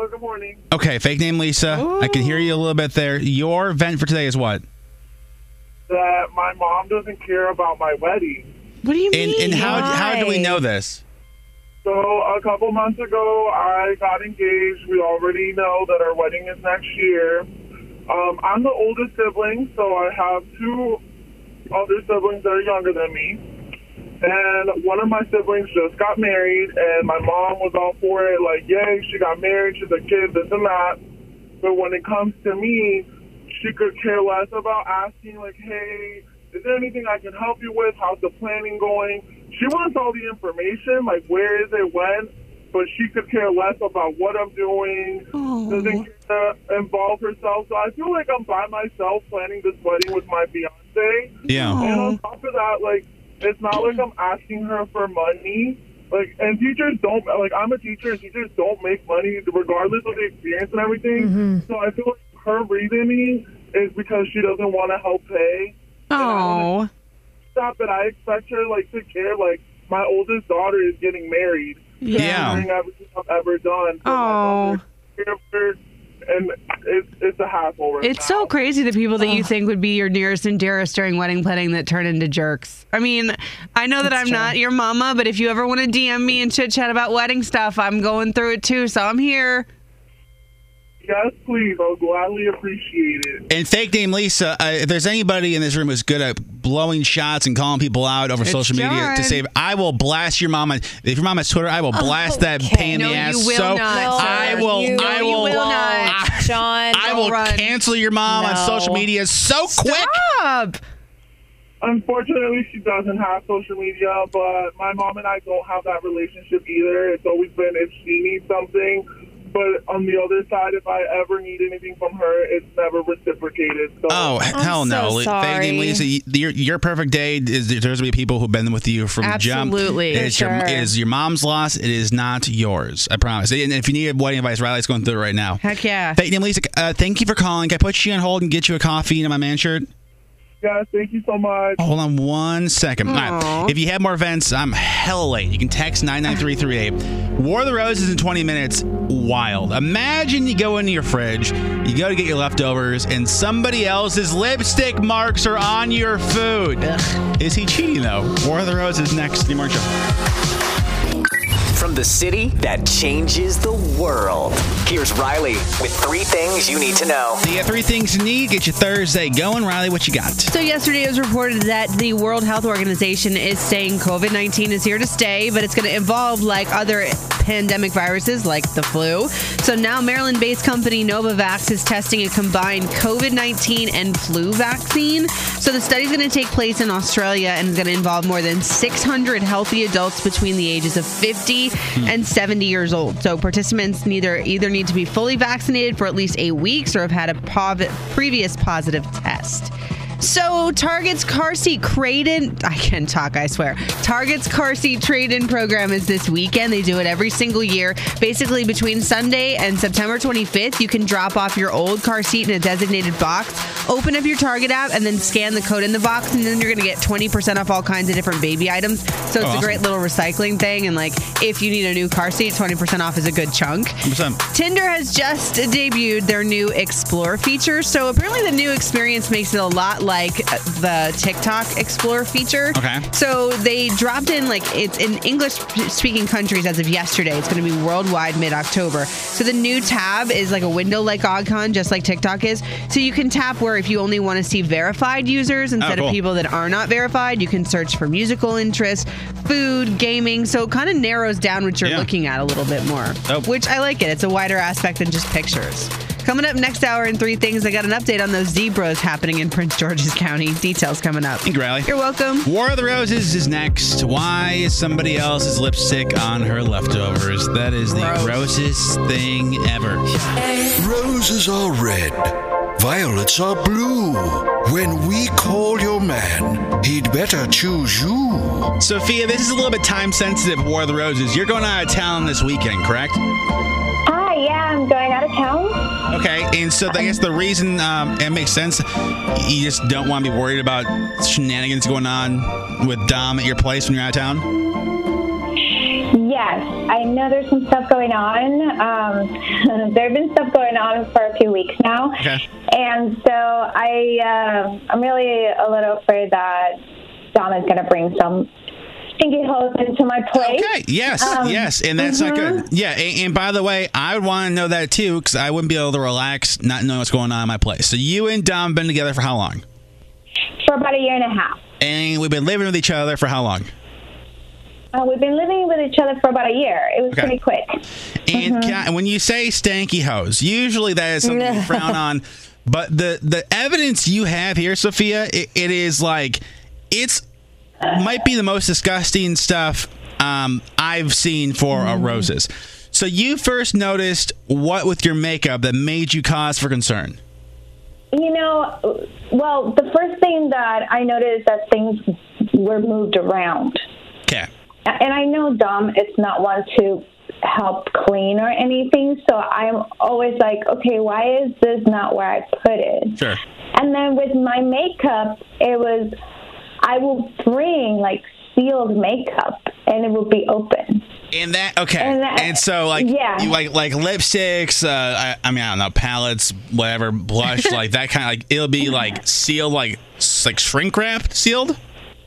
Oh, good morning. Okay, fake name Lisa. I can hear you a little bit there. Your vent for today is what? That my mom doesn't care about my wedding. What do you And, and how how do we know this? So a couple months ago, I got engaged. We already know that our wedding is next year. Um, I'm the oldest sibling, so I have two other siblings that are younger than me. And one of my siblings just got married, and my mom was all for it, like, yay, she got married, she's a kid, this and that. But when it comes to me, she could care less about asking, like, hey, is there anything I can help you with? How's the planning going? She wants all the information, like, where is it, when? But she could care less about what I'm doing, doesn't care to involve herself. So I feel like I'm by myself planning this wedding with my fiance. Yeah. And on top of that, like, it's not like I'm asking her for money. Like, and teachers don't, like, I'm a teacher and teachers don't make money regardless of the experience and everything. Mm-hmm. So I feel like her reasoning is because she doesn't want to help pay. Oh. Stop it. I expect her, like, to care. Like, my oldest daughter is getting married. Yeah. Everything I've ever done. So Oh. My mother, and it's, it's a hassle right It's so crazy the people that you think would be your nearest and dearest during wedding planning that turn into jerks. I mean, I know that I'm not your mama, but if you ever want to DM me and chit chat about wedding stuff, I'm going through it too, so I'm here. Yes, please. I'll gladly appreciate it. And fake name Lisa, uh, if there's anybody in this room who's good at blowing shots and calling people out over It's social media to save, I will blast your mom. on- If your mom has Twitter, I will blast that pain in No, the you ass. will so not, I will. You- I you will. will not. John. I will cancel your mom on social media so quick. Unfortunately, she doesn't have social media, but my mom and I don't have that relationship either. It's always been if she needs something. But on the other side, if I ever need anything from her, it's never reciprocated. So Oh hell no! so Li- Fake name sorry. Lisa, your your perfect day is there's gonna be people who've been with you from the jump. Absolutely. It is your Sure. it is your mom's loss. It is not yours. I promise. And if you need wedding advice, Riley's going through it right now. Heck yeah. Fake name Lisa, uh, thank you for calling. Can I put you on hold and get you a coffee and my man shirt? Yes, thank you so much. Hold on one second. All right. If you have more events, I'm hella late. You can text 99338. War of the Roses in 20 minutes. Wild. Imagine you go into your fridge, you go to get your leftovers, and somebody else's lipstick marks are on your food. Is he cheating, though? War of the Roses next. The Morning Show. From the city that changes the world. Here's Riley with three things you need to know. You got three things you need. Get your Thursday going. Riley, what you got? So yesterday it was reported that the World Health Organization is saying COVID-19 is here to stay, but it's going to evolve like other pandemic viruses like the flu. So now Maryland-based company Novavax is testing a combined COVID-19 and flu vaccine. So the study is going to take place in Australia and is going to involve more than 600 healthy adults between the ages of 50 and 70 years old. So participants neither either need to be fully vaccinated for at least 8 weeks or have had a previous positive test. So Target's car seat trade-in, I can talk, I swear. Target's car seat trade-in program is this weekend. They do it every single year. Basically, between Sunday and September 25th, you can drop off your old car seat in a designated box, open up your Target app, and then scan the code in the box, and then you're going to get 20% off all kinds of different baby items. So it's Oh, a great little recycling thing. And like, if you need a new car seat, 20% off is a good chunk. 100%. Tinder has just debuted their new Explore feature. So apparently, the new experience makes it a lot like the TikTok Explore feature. Okay. So they dropped in like it's in English speaking countries as of yesterday. It's going to be worldwide mid October. So the new tab is like a window like icon, just like TikTok is. So you can tap where if you only want to see verified users instead Oh, cool. of people that are not verified, you can search for musical interests, food, gaming. So it kind of narrows down what you're Yeah. looking at a little bit more, Oh. which I like it. It's a wider aspect than just pictures. Coming up next hour in three things, I got an update on those zebras happening in Prince George's County. Details coming up. Thank you, Riley. You're welcome. War of the Roses is next. Why is somebody else's lipstick on her leftovers? That is the grossest thing ever. Roses are red, violets are blue. When we call your man, he'd better choose you. Sophia, this is a little bit time sensitive, War of the Roses. You're going out of town this weekend, correct? Yeah, I'm going out of town. Okay, and so I guess the reason um, it makes sense, you just don't want to be worried about shenanigans going on with Dom at your place when you're out of town? Yes, I know there's some stuff going on. Um, there have been stuff going on for a few weeks now, Okay. and so I, uh, I'm really a little afraid that Dom is going to bring some stinky holes into my place. Okay, yes, Um, yes, and that's not mhm. good. Yeah, and, and by the way, I would want to know that too because I wouldn't be able to relax not knowing what's going on in my place. So you and Dom been together for how long? For about a year and a half. And we've been living with each other for how long? Uh, we've been living with each other for about a year. It was Okay. pretty quick. And Mhm. I- when you say stanky hose, usually that is something you frown on. But the the evidence you have here, Sophia, it, it is like it's might be the most disgusting stuff um, I've seen for uh, roses. So you first noticed what with your makeup that made you cause for concern? You know, well, the first thing that I noticed that things were moved around. Okay. And I know Dom is not one to help clean or anything, so I'm always like, okay, why is this not where I put it? Sure. And then with my makeup, it was, I will bring like sealed makeup and it will be open. And that okay, And and, so like yeah. you like like lipsticks, uh, I, I mean I don't know palettes, whatever, blush, like that kind of like it'll be like sealed, like like shrink wrapped, sealed.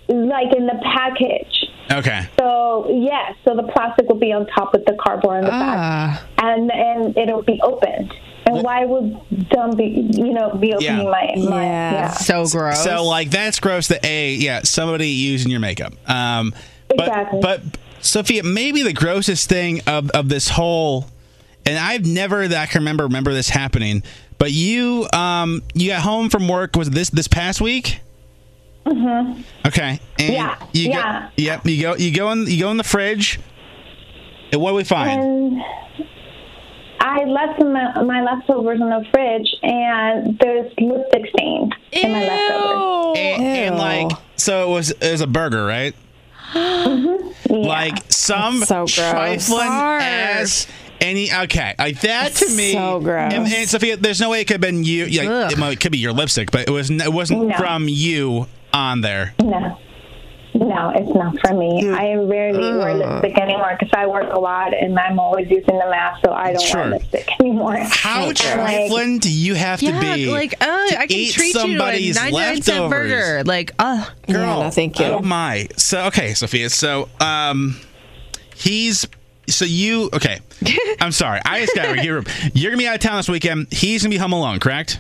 Like in the package. Okay. So yeah, so the plastic will be on top with the cardboard in the back, and and it'll be opened. And why would Dom be, you know, be opening my, my yeah. So gross. So like that's gross. That a yeah somebody using your makeup. Um, but Exactly. but Sophia, maybe the grossest thing of of this whole, and I've never that I can remember remember this happening. But you um you got home from work was this this past week? Mhm. Okay. And Yeah, You yeah. Go, yep. You go. You go in. You go in the fridge. And what do we find? And I left my, my leftovers in the fridge, and there's lipstick stain in my leftovers. And, and like, so it was it was a burger, right? Mm-hmm. yeah. Like some so gross. trifling Hard. ass Any okay, like that to me. so gross. And, and Sophia, there's no way it could have been you. Like, it, might- it could be your lipstick, but it was. It wasn't No. from you on there. No. No, it's not for me. I rarely wear lipstick anymore because I work a lot and I'm always using the mask, so I don't Sure. wear lipstick anymore. How Like, trifling do you have to Yeah, be? like uh, I can eat treat you to a somebody's 99 cent leftovers? burger. Like, uh, Girl, thank you. Oh my. So okay, Sophia. So um, he's. So you okay? I'm sorry. I just got to You're gonna be out of town this weekend. He's gonna be home alone, correct?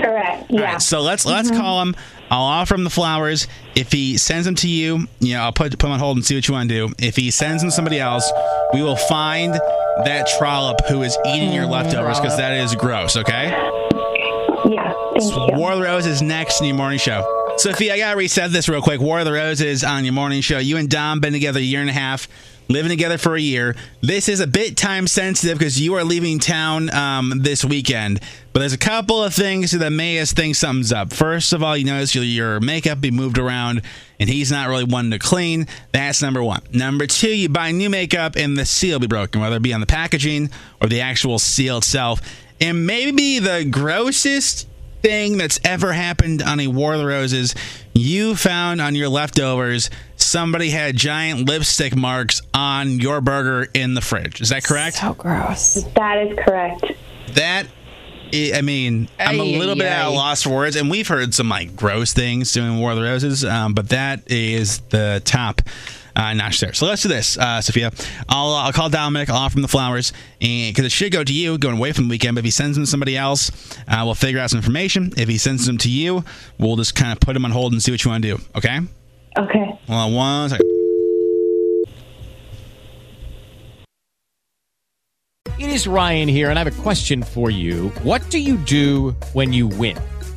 Correct. Yeah. right, so let's let's mm-hmm. call him. I'll offer him the flowers. If he sends them to you, you know, I'll put put him on hold and see what you want to do. If he sends them to somebody else, we will find that trollop who is eating your mm-hmm. leftovers because that is gross. Okay. Yeah. Thank you. War of the Roses next in your morning show. Sophia, I gotta reset this real quick. War of the Roses on your morning show. You and Dom been together a year and a half, living together for a year. This is a bit time sensitive because you are leaving town um, this weekend. But there's a couple of things that may us think something's up. First of all, you notice your, your makeup be moved around, and he's not really one to clean. That's number one. Number two, you buy new makeup and the seal be broken, whether it be on the packaging or the actual seal itself. And maybe the grossest thing that's ever happened on a War of the Roses, you found on your leftovers somebody had giant lipstick marks on your burger in the fridge. Is that correct? So gross. That is correct. That I I mean, I'm a Ay, little bit ay, at a loss for words, and we've heard some like gross things doing War of the Roses, um, but that is the top uh, notch there. So let's do this, uh, Sophia. I'll, I'll call Dominic. I'll offer him the flowers, and because it should go to you, going away from the weekend. But if he sends them to somebody else, uh, we'll figure out some information. If he sends them to you, we'll just kind of put them on hold and see what you want to do. Okay? Okay. Hold on one second. It is Ryan here, and I have a question for you. What do you do when you win?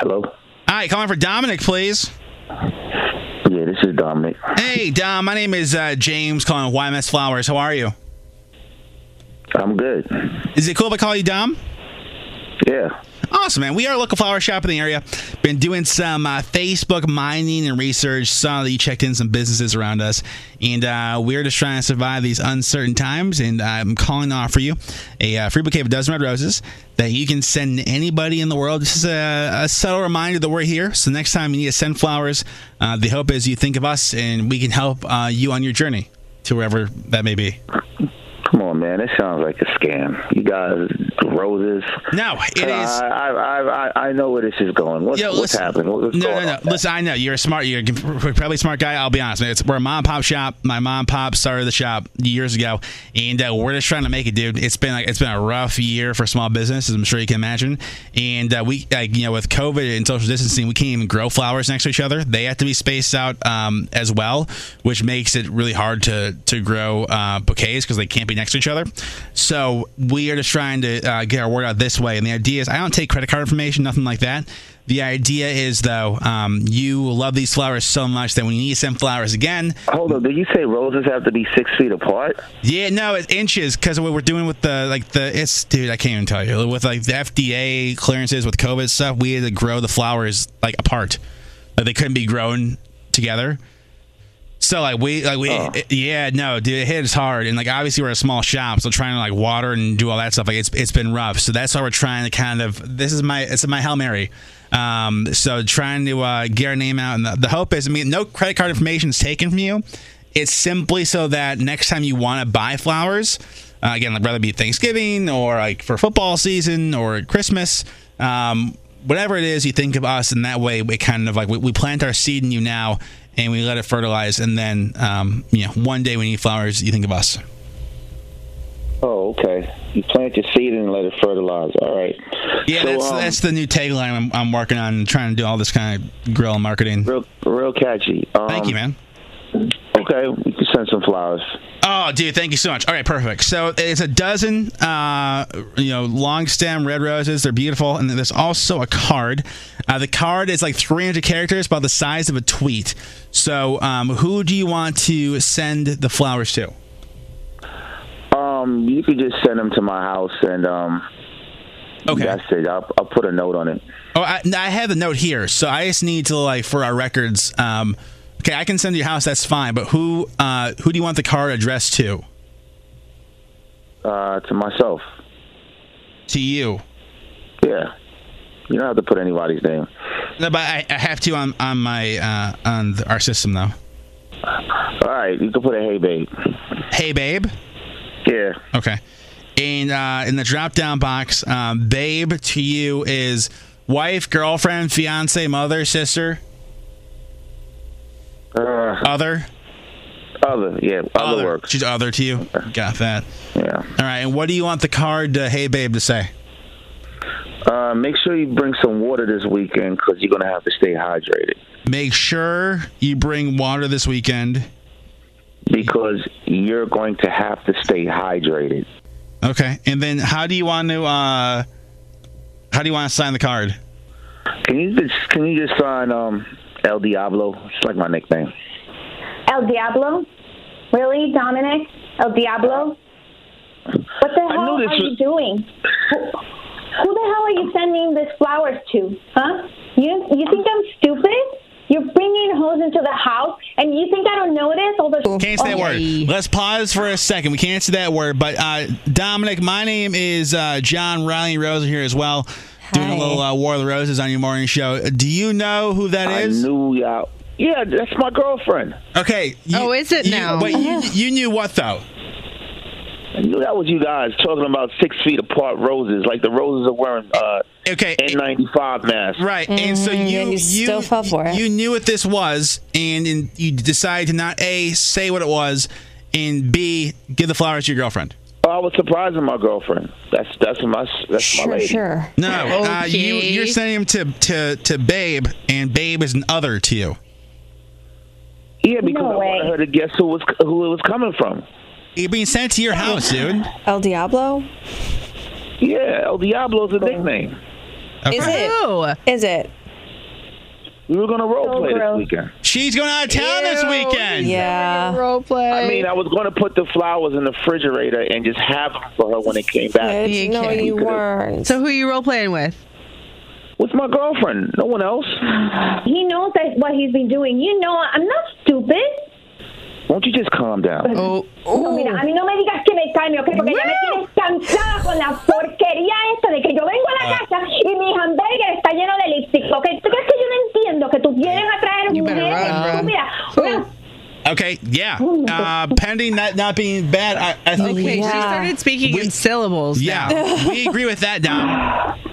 Hello. Hi, calling for Dominic, please. Yeah, this is Dominic. Hey, Dom. My name is uh, James, calling YMS Flowers. How are you? I'm good. Is it cool if I call you Dom? Yeah. Awesome, man. We are a local flower shop in the area. Been doing some uh, Facebook mining and research. Saw that you checked in some businesses around us, and uh, we're just trying to survive these uncertain times. And I'm calling to offer you a uh, free bouquet of a dozen red roses that you can send anybody in the world. This is a, a subtle reminder that we're here. So next time you need to send flowers, uh, the hope is you think of us, and we can help uh, you on your journey to wherever that may be. Come on, man. This sounds like a scam. You guys, roses. No, it is. I, I, I, I know where this is going. What's, Yo, what's happening? What's no, no, on? no. Listen, I know you're a smart. You're probably a smart guy. I'll be honest. Man. It's, we're a mom and pop shop. My mom and pop started the shop years ago, and uh, we're just trying to make it, dude. It's been like it's been a rough year for small business, as I'm sure you can imagine. And uh, we, like, you know, with COVID and social distancing, we can't even grow flowers next to each other. They have to be spaced out um, as well, which makes it really hard to to grow uh, bouquets because they can't be next to each other. So we are just trying to uh, get our word out this way. And the idea is, I don't take credit card information, nothing like that. The idea is, though, um, you love these flowers so much that when you need to send flowers again. Hold on, did you say roses have to be six feet apart? Yeah, no, it's inches because what we're doing with the like the it's dude, I can't even tell you with like the FDA clearances with COVID stuff, we had to grow the flowers like apart, like they couldn't be grown together. So like we like we yeah no dude it hits hard. And like obviously we're a small shop so trying to like water and do all that stuff like it's it's been rough. So that's why we're trying to kind of this is my it's my hail mary. Um so trying to uh, get our name out. And the, the hope is I mean no credit card information is taken from you. It's simply so that next time you want to buy flowers uh, again like whether it be Thanksgiving or like for football season or Christmas um whatever it is you think of us and that way we kind of like we, we plant our seed in you now and we let it fertilize and then um, you know one day when you need flowers you think of us Oh, okay. You plant your seed and let it fertilize. All right. yeah So, that's um, that's the new tagline I'm, I'm working on trying to do all this kind of guerrilla marketing real real catchy. Um, thank you man Okay, we can send some flowers. Oh, dude, thank you so much. All right, perfect. So it's a dozen, uh, you know, long stem red roses. They're beautiful, and then there's also a card. Uh, the card is like 300 characters, about the size of a tweet. So, um, who do you want to send the flowers to? Um, you could just send them to my house, and um, okay, that's it. I'll, I'll put a note on it. Oh, I, I have the note here, so I just need to like for our records. Um, okay, I can send to your house. That's fine. But who, uh, who do you want the card addressed to? Uh, to myself. To you. Yeah. You don't have to put anybody's name. No, but I, I have to on on my uh, on the, our system though. All right, you can put a hey babe. Hey babe. Yeah. Okay. And uh, in the drop down box, um, babe to you is wife, girlfriend, fiance, mother, sister, Uh, other. other, yeah, other, work. She's other to you. Got that. Yeah. All right. And what do you want the card, to, hey babe, to say? Uh, make sure you bring some water this weekend because you're gonna have to stay hydrated. Make sure you bring water this weekend. Because you're going to have to stay hydrated. Okay. And then how do you want to uh, how do you want to sign the card? Can you just can you just sign um El Diablo? It's like my nickname. El Diablo? Really, Dominic? El Diablo? What the hell are you doing? Who, who the hell are you sending these flowers to? Huh? You you think I'm stupid? You're bringing hoes into the house, and you think I don't notice all the? Can't say that Oh, word. Let's pause for a second. We can't say that word. But uh, Dominic, my name is uh, John Riley Rose here as well, doing a little uh, War of the Roses on your morning show. Do you know who that I is? knew y'all. Yeah, that's my girlfriend. Okay. oh, is it you, now? But you, you knew what though? I knew that was you guys talking about six feet apart roses, like the roses are wearing uh, okay N95 masks. Right, and so Mm-hmm. you you still fell for it. you knew what this was, and, and you decided to not a say what it was, and b give the flowers to your girlfriend. I was surprising my girlfriend. That's that's my that's my lady. No, uh, you you're sending him to to to Babe, and Babe is an other to you. Yeah, because I wanted her to guess who was who it was coming from. You're being sent to your house, dude. El Diablo? Yeah, El Diablo's a nickname. Is it? Is it? We were gonna role So play this weekend. She's going out of town this weekend. Yeah. Role play. I mean, I was going to put the flowers in the refrigerator and just have them for her when it came back. no, you weren't. So who are you role playing with? With my girlfriend. No one else. He knows that what he's been doing. You know, I'm not stupid. Won't you just calm down? Oh, No, mira, a mí no me digas que me calme, ¿ok? Porque ya me tienes cansada con la porquería esta de que yo vengo a la ah. casa y mi hamburger está lleno de lipstick, ¿ok? ¿Tú crees que yo no entiendo que tú vienes a traer mujeres? Tú mira, mira, Okay, yeah. Uh, pending that not being bad, I, I think. Okay, she started speaking in syllables. Yeah, now. we agree with that, Dom.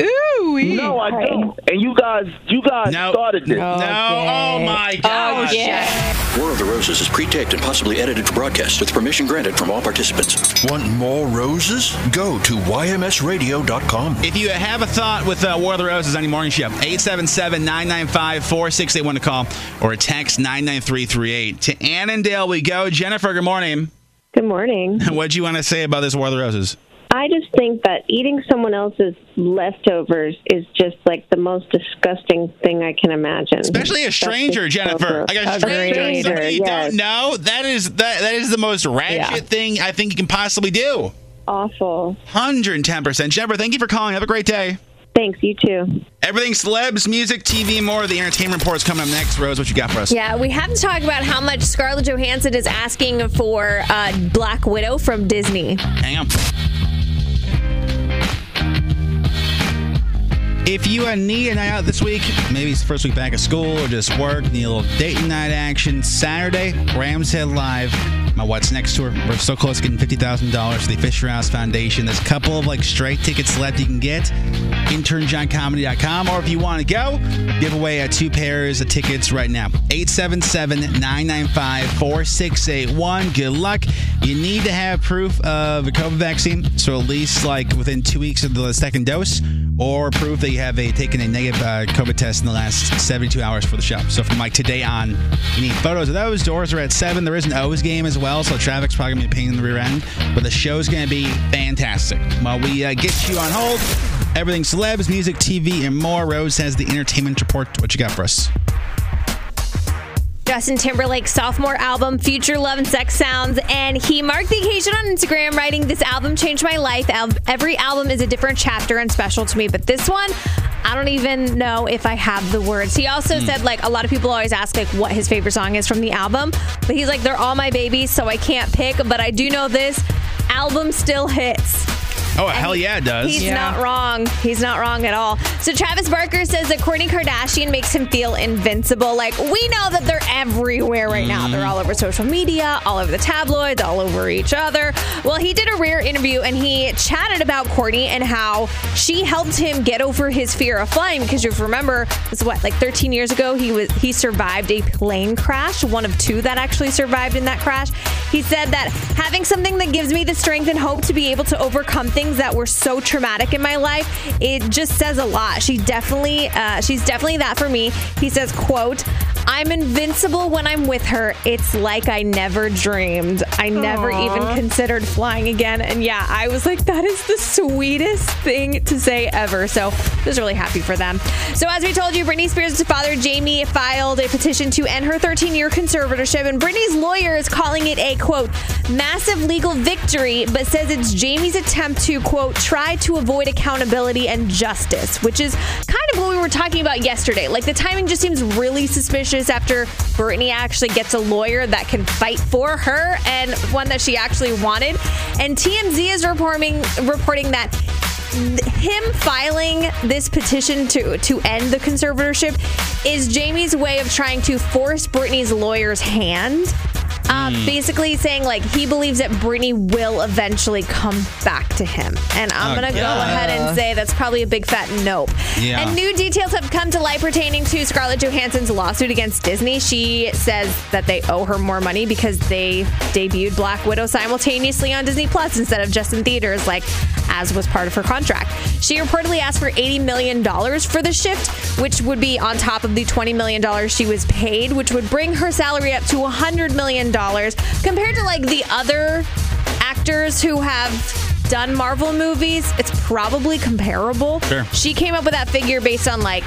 Ooh, No, I don't. And you guys, you guys started this. No, oh my God. Oh, yeah. War of the Roses is pre-taped and possibly edited for broadcast with permission granted from all participants. Want more roses? Go to ymsradio.com. If you have a thought with uh, War of the Roses on your morning show, 877-995-4681 to call or text 99338. To Annandale we go. Jennifer, good morning. Good morning. What do you want to say about this War of the Roses? I just think that eating someone else's leftovers is just like the most disgusting thing I can imagine. Especially a stranger, just so Jennifer. gross. Like a stranger, stranger, somebody you yes. don't know. That is that that is the most ratchet Yeah. thing I think you can possibly do. Awful. Hundred and ten percent. Jennifer, thank you for calling. Have a great day. Thanks. You too. Everything celebs, music, TV, and more. The entertainment report's coming up next. Rose, what you got for us? Yeah, we have to talk about how much Scarlett Johansson is asking for uh, Black Widow from Disney. Hang on. If you need a night out this week, maybe it's the first week back of school or just work, need a little date night action, Saturday, Rams Head Live, my What's Next tour. We're so close to getting $50,000 for the Fisher House Foundation. There's a couple of like straight tickets left you can get. InternJohnComedy.com. Or if you want to go, give away uh, two pairs of tickets right now. 877 995 4681. Good luck. You need to have proof of a COVID vaccine, so at least like within two weeks of the second dose, or proof that you have a taken a negative uh, COVID test in the last 72 hours for the show. So from like today on, you need photos of those. Doors are at seven. There is an O's game as well, so traffic's probably gonna be a pain in the rear end, but the show's gonna be fantastic. While we uh, get you on hold, everything celebs, music, TV, and more. Rose has the entertainment report. What you got for us? Justin Timberlake's sophomore album, Future Love and Sex Sounds, and he marked the occasion on Instagram, writing, This album changed my life. Every album is a different chapter and special to me, but this one, I don't even know if I have the words. He also Hmm. said, like, a lot of people always ask, like, what his favorite song is from the album, but he's like, They're all my babies, so I can't pick, but I do know this album still hits. Oh, hell yeah, it does. He's not wrong. He's not wrong at all. So Travis Barker says that Kourtney Kardashian makes him feel invincible. Like we know that they're everywhere right now. They're all over social media, all over the tabloids, all over each other. Well, he did a rare interview and he chatted about Kourtney and how she helped him get over his fear of flying. Because you remember, it's what like 13 years ago he was he survived a plane crash, one of two that actually survived in that crash. He said that having something that gives me the strength and hope to be able to overcome things that were so traumatic in my life, it just says a lot. She definitely, uh, she's definitely that for me. He says, "quote I'm invincible when I'm with her. It's like I never dreamed. I never even considered flying again." And yeah, I was like, "That is the sweetest thing to say ever." So I was really happy for them. So as we told you, Britney Spears' father Jamie filed a petition to end her 13-year conservatorship, and Britney's lawyer is calling it a quote massive legal victory, but says it's Jamie's attempt to quote try to avoid accountability and justice, which is kind of what we were talking about yesterday. Like the timing just seems really suspicious after Britney actually gets a lawyer that can fight for her and one that she actually wanted. And TMZ is reporting reporting that him filing this petition to to end the conservatorship is Jamie's way of trying to force Britney's lawyer's hand. Uh, Hmm. Basically saying like he believes that Britney will eventually come back to him, and I'm Oh, gonna go ahead and say that's probably a big fat nope. Yeah. And new details have come to light pertaining to Scarlett Johansson's lawsuit against Disney. She says that they owe her more money because they debuted Black Widow simultaneously on Disney Plus instead of just in theaters, like as was part of her contract. She reportedly asked for $80 million for the shift, which would be on top of the $20 million she was paid, which would bring her salary up to $100 million compared to like the other actors who have done Marvel movies. It's probably comparable. Sure. She came up with that figure based on like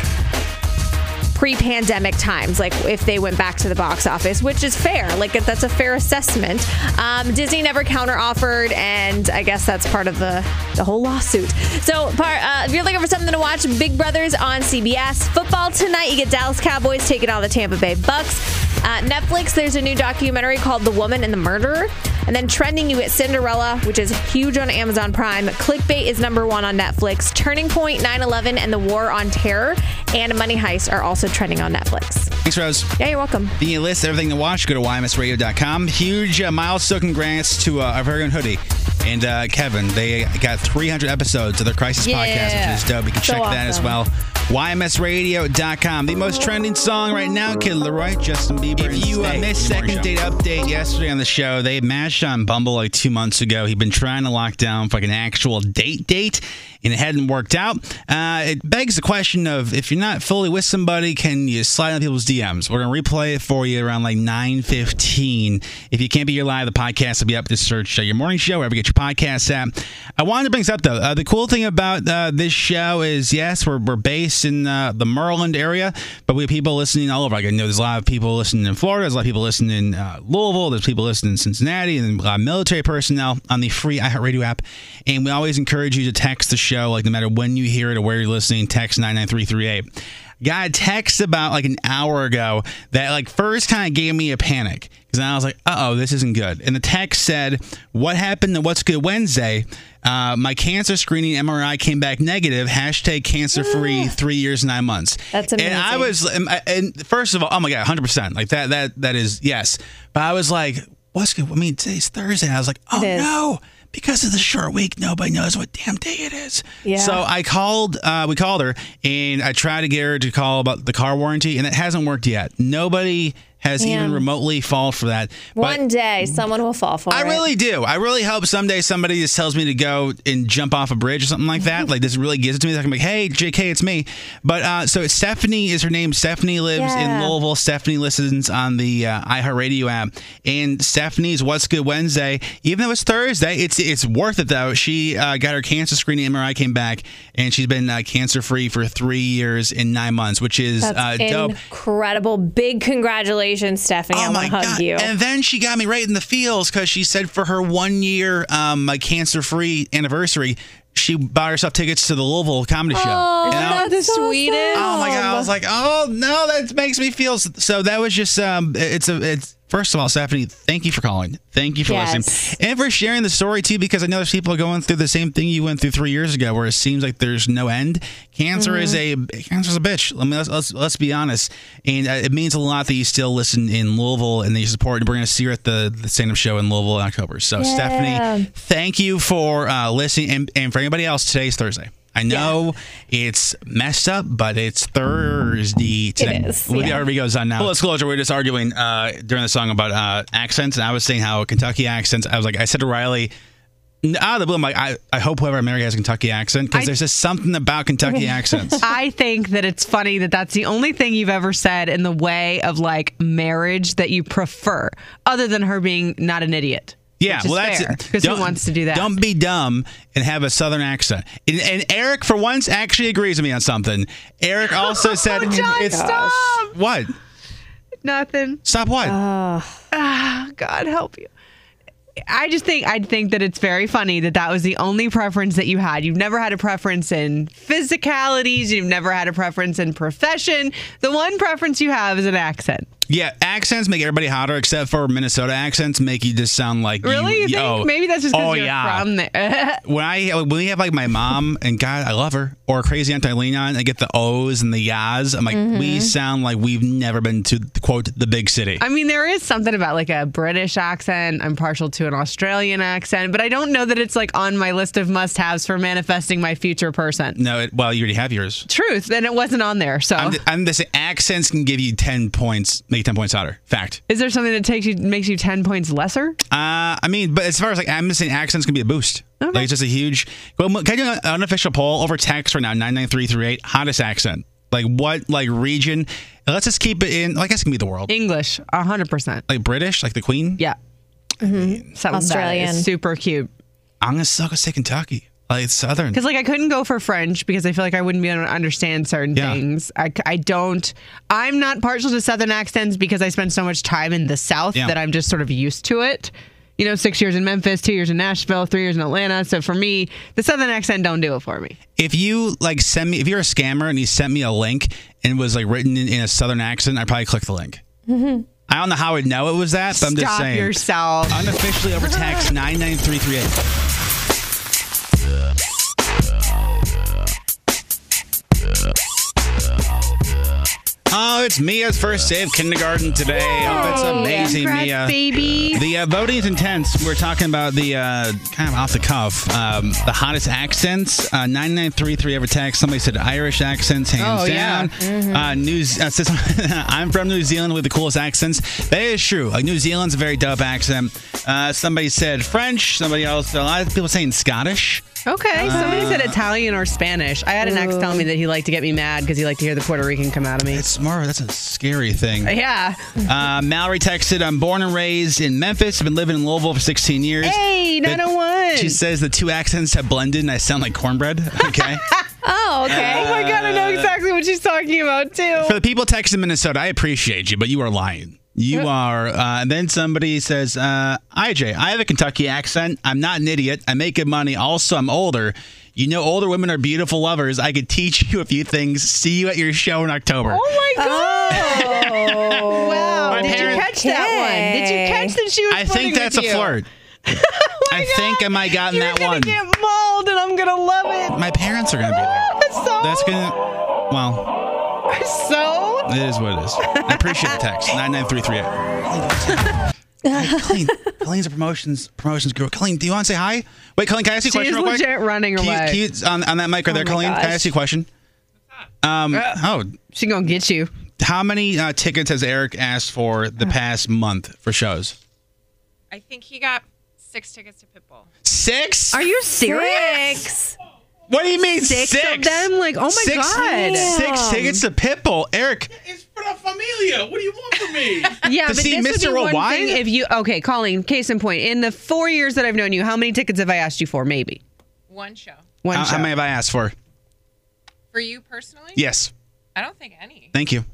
pre-pandemic times like if they went back to the box office which is fair. Like that's a fair assessment. Um, disney never counter offered and i guess that's part of the the whole lawsuit. So uh, if you're looking for something to watch big brothers on cbs football tonight you get dallas cowboys taking on the tampa bay bucks. Uh, netflix there's a new documentary called the woman and the murderer. And then trending, you get Cinderella, which is huge on Amazon Prime. Clickbait is number one on Netflix. Turning Point, 9 11, and The War on Terror, and Money Heist are also trending on Netflix. Thanks, Rose. Yeah, you're welcome. The list, everything to watch, go to ymsradio.com. Huge uh, milestone congrats to uh, our very own Hoodie and uh, Kevin. They got 300 episodes of their Crisis Yeah. podcast, which is dope. You can So check that as well. YMSradio.com. The most trending song right now, Kid LAROI, Justin Bieber. If you uh, missed second date update yesterday on the show, they matched on Bumble like two months ago. He'd been trying to lock down for like an actual date date, and it hadn't worked out. Uh, it begs the question of if you're not fully with somebody, can you slide on people's DMs? We're gonna replay it for you around like 9:15. If you can't be here live, the podcast will be up. Just search uh, your morning show wherever you get your podcasts at. I wanted to bring this up though. Uh, the cool thing about uh, this show is yes, we're, we're based in uh, the Maryland area, but we have people listening all over. Like I know there's a lot of people listening in Florida. There's a lot of people listening in uh, Louisville. There's people listening in Cincinnati, and a lot of military personnel on the free iHeartRadio app. And we always encourage you to text the show, like no matter when you hear it or where you're listening. Text nine nine three three eight. Got a text about like an hour ago that like first kind of gave me a panic because I was like, uh oh, this isn't good. And the text said, "What happened to What's Good Wednesday? Uh, my cancer screening MRI came back negative. Hashtag cancer free. Three years nine months. That's amazing. And I was, and, and first of all, oh my god, hundred percent, like that. That that is yes. But I was like, what's good? I mean, today's Thursday. I was like, oh no. Because of the short week, nobody knows what damn day it is. Yeah. So I called, uh, we called her, and I tried to get her to call about the car warranty, and it hasn't worked yet. Nobody has even remotely fallen for that. But One day, someone will fall for I it. I really do. I really hope someday somebody just tells me to go and jump off a bridge or something like that. like this really gives it to me. I'm like, hey, JK, it's me. But uh, so Stephanie is her name. Stephanie lives in Louisville. Stephanie listens on the uh, iHeartRadio app. And Stephanie's What's Good Wednesday, even though it's Thursday, it's it's worth it though. She uh, got her cancer screening MRI came back, and she's been uh, cancer free for three years and nine months, which is uh, dope. incredible. Big congratulations, Stephanie. I want to hug you. And then she got me right in the feels because she said for her one year um, cancer free anniversary, she bought herself tickets to the Louisville comedy show. Oh, And I- the sweetest. Oh my god! I was like, oh no, that makes me feel. So that was just um, it's a it's. First of all, Stephanie, thank you for calling. Thank you for Yes. listening and for sharing the story too, because I know there's people going through the same thing you went through three years ago, where it seems like there's no end. Cancer is a cancer's a bitch. Let me let's let's, let's be honest, and uh, it means a lot that you still listen in Louisville and that you support. And we're going to see her at the the stand up show in Louisville in October. So Yeah. Stephanie, thank you for uh, listening, and, and for anybody else, today's Thursday. I know it's messed up, but it's Thursday today. is, With yeah. the RV goes on now. Full disclosure, we were just arguing uh, during the song about uh, accents, and I was saying how Kentucky accents. I was like, I said to Riley, out of the blue, I'm like, I, I hope whoever America has a Kentucky accent because there's just something about Kentucky accents. I think that it's funny that that's the only thing you've ever said in the way of like marriage that you prefer, other than her being not an idiot. Yeah, well, that's it. Because who wants to do that? Don't be dumb and have a southern accent. And, and Eric, for once, actually agrees with me on something. Eric also said, Oh, John, it's, stop. What? Nothing. Stop what? Ah, God help you. I just think I'd think that it's very funny that that was the only preference that you had. You've never had a preference in physicalities. You've never had a preference in profession. The one preference you have is an accent. Yeah, accents make everybody hotter except for Minnesota accents make you just sound like Really? You think? oh, Maybe that's just because oh, you're yeah. from there. when I when we have like my mom and God, I love her, or crazy Aunt Eileen on, I get the O's and the yas. I'm like, we mm-hmm. sound like we've never been to quote the big city. I mean, there is something about like a British accent. I'm partial to an Australian accent, but I don't know that it's like on my list of must haves for manifesting my future person. no, it, well, you already have yours. Truth, and it wasn't on there. So, I'm, I'm accents can give you ten points, make you ten points hotter. Fact. is there something that takes you makes you ten points lesser? Uh, I mean, but as far as like I'm just saying, accents can be a boost. Like it's just a huge. Well, can I do an unofficial poll over text right now? Nine nine three three eight. Hottest accent. Like what? Like region? Let's just keep it in. Like I guess it can be the world. English, hundred percent. Like British, like the Queen. Yeah. Something that is Australian. super cute. I'm gonna still go say Kentucky. Like it's Southern. Because like I couldn't go for French because I feel like I wouldn't be able to understand certain Yeah. things. I, I don't. I'm not partial to Southern accents because I spend so much time in the South Yeah. that I'm just sort of used to it. You know, six years in Memphis, two years in Nashville, three years in Atlanta. So for me, the Southern accent don't do it for me. If you like send me, if you're a scammer and you sent me a link and it was like written in, in a Southern accent, I'd probably click the link. Mm-hmm. I don't know how I'd know it was that, but I'm just Stop saying. yourself. Unofficially over text nine nine three three eight. Oh, it's Mia's first day of kindergarten today. Oh, that's amazing, Congrats, Mia. baby. The uh, voting is intense. We're talking about the uh, kind of off the cuff, um, the hottest accents. Uh, Nine nine three three ever text. Somebody said Irish accents, hands Oh, yeah. down. Uh, New, uh, says- I'm from New Zealand with the coolest accents. That is true. Like New Zealand's a very dope accent. Uh, somebody said French. Somebody else. A lot of people saying Scottish. Okay. Somebody Uh, said Italian or Spanish. I had an ex tell me that he liked to get me mad because he liked to hear the Puerto Rican come out of me. It's more. That's a scary thing. Yeah. Uh, Mallory texted, I'm born and raised in Memphis. I've been living in Louisville for 16 years. Hey, But 901. She says the two accents have blended and I sound like cornbread. Okay. Oh, okay. oh my God, I know exactly what she's talking about too. For the people texting Minnesota, I appreciate you, but you are lying. You are. Uh, and then somebody says, uh, IJ, I have a Kentucky accent. I'm not an idiot. I make good money. Also, I'm older. You know, older women are beautiful lovers. I could teach you a few things. See you at your show in October. Oh my God. wow. My Did parents- you catch that one? Did you catch that she was I think that's a you? flirt. I think I might gotten You're that gonna one. get mauled and I'm gonna love it. My parents are going to be there. So, That's going to. Well, so it is what it is. I appreciate the text. 99338. Colleen, Colleen's a promotions promotions girl. Colleen, do you want to say hi? Wait, Colleen, can I ask you a question is real quick? legit running Can you- away. can you- on, on that mic right Oh there, my Colleen, can I gosh. ask you a question? Um, oh, she gonna get you. How many uh, tickets has Eric asked for the past month for shows? I think he got six tickets to Pitbull. Six? Are you serious? Six. What do you mean Six, six? of them? Like, oh my Six- god. Six tickets to Pitbull. Eric, It's for the Familia, what do you want from me? Yeah, To but see this Mr. would be one thing if you okay, Colleen. Case in point, in the four years that I've known you, how many tickets have I asked you for? Maybe One show. one how, show. how many have I asked for? For you personally? Yes. I don't think any. Thank you.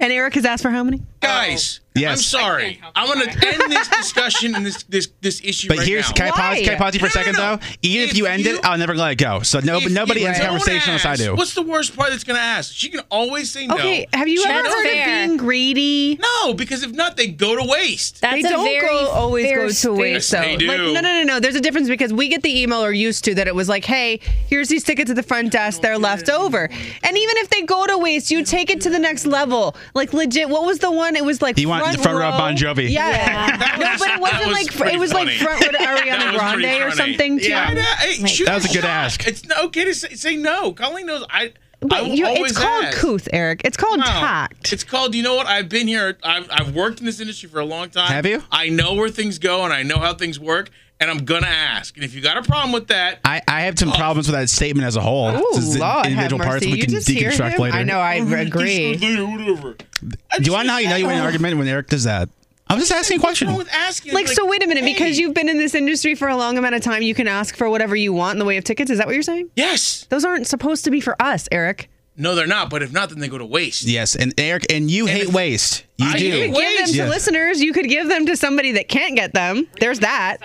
and Eric has asked for how many? Guys, Yes. I'm sorry. I'm going to end this discussion and this this this issue But right here's now. can I pause? Can I pause you for a No, no, second no. though? Even if, If you end you- it, I'll never let it go. So no, If nobody you ends the don't conversation unless I ask, do. What's the worst part that's going to ask? She can always say no. Okay, have you She ever knows heard it. of being greedy? No, because if not, they go to waste. That's they a don't very go, always fair go to statement. waste. Yes, though. they do. Like, no, no, no, no. There's a difference because we get the email or used to that it was like, hey, here's these tickets at the front desk. They're left over. And even if they go to waste, you take it to the next level. Like legit. What was the one? It was like You want the front row of Bon Jovi. Yeah. no, but it wasn't was like pretty it was like front row to Ariana Grande or funny. something. Too. Yeah, hey, shoot That was a good shot. ask. It's not okay to say, say no. Colleen knows I. I But you, it's called ask. couth, Eric. It's called No. tact. It's called. You know what? I've been here. I've, I've worked in this industry for a long time. Have you? I know where things go and I know how things work, and I'm gonna ask. And if you got a problem with that, I, I have some problems with that statement as a whole. Ooh, Lord, individual parts we You can deconstruct later. I know. I agree. whatever. Do you want to know how you know you win an argument when Eric does that? I'm just asking a question. with asking? Like, so wait a minute, because you've been in this industry for a long amount of time, you can ask for whatever you want in the way of tickets. Is that what you're saying? Yes. Those aren't supposed to be for us, Eric. No, they're not. But if not, then they go to waste. Yes, and Eric, and you hate waste. You I do. You could give them to Yes. listeners. You could give them to somebody that can't get them. There's that.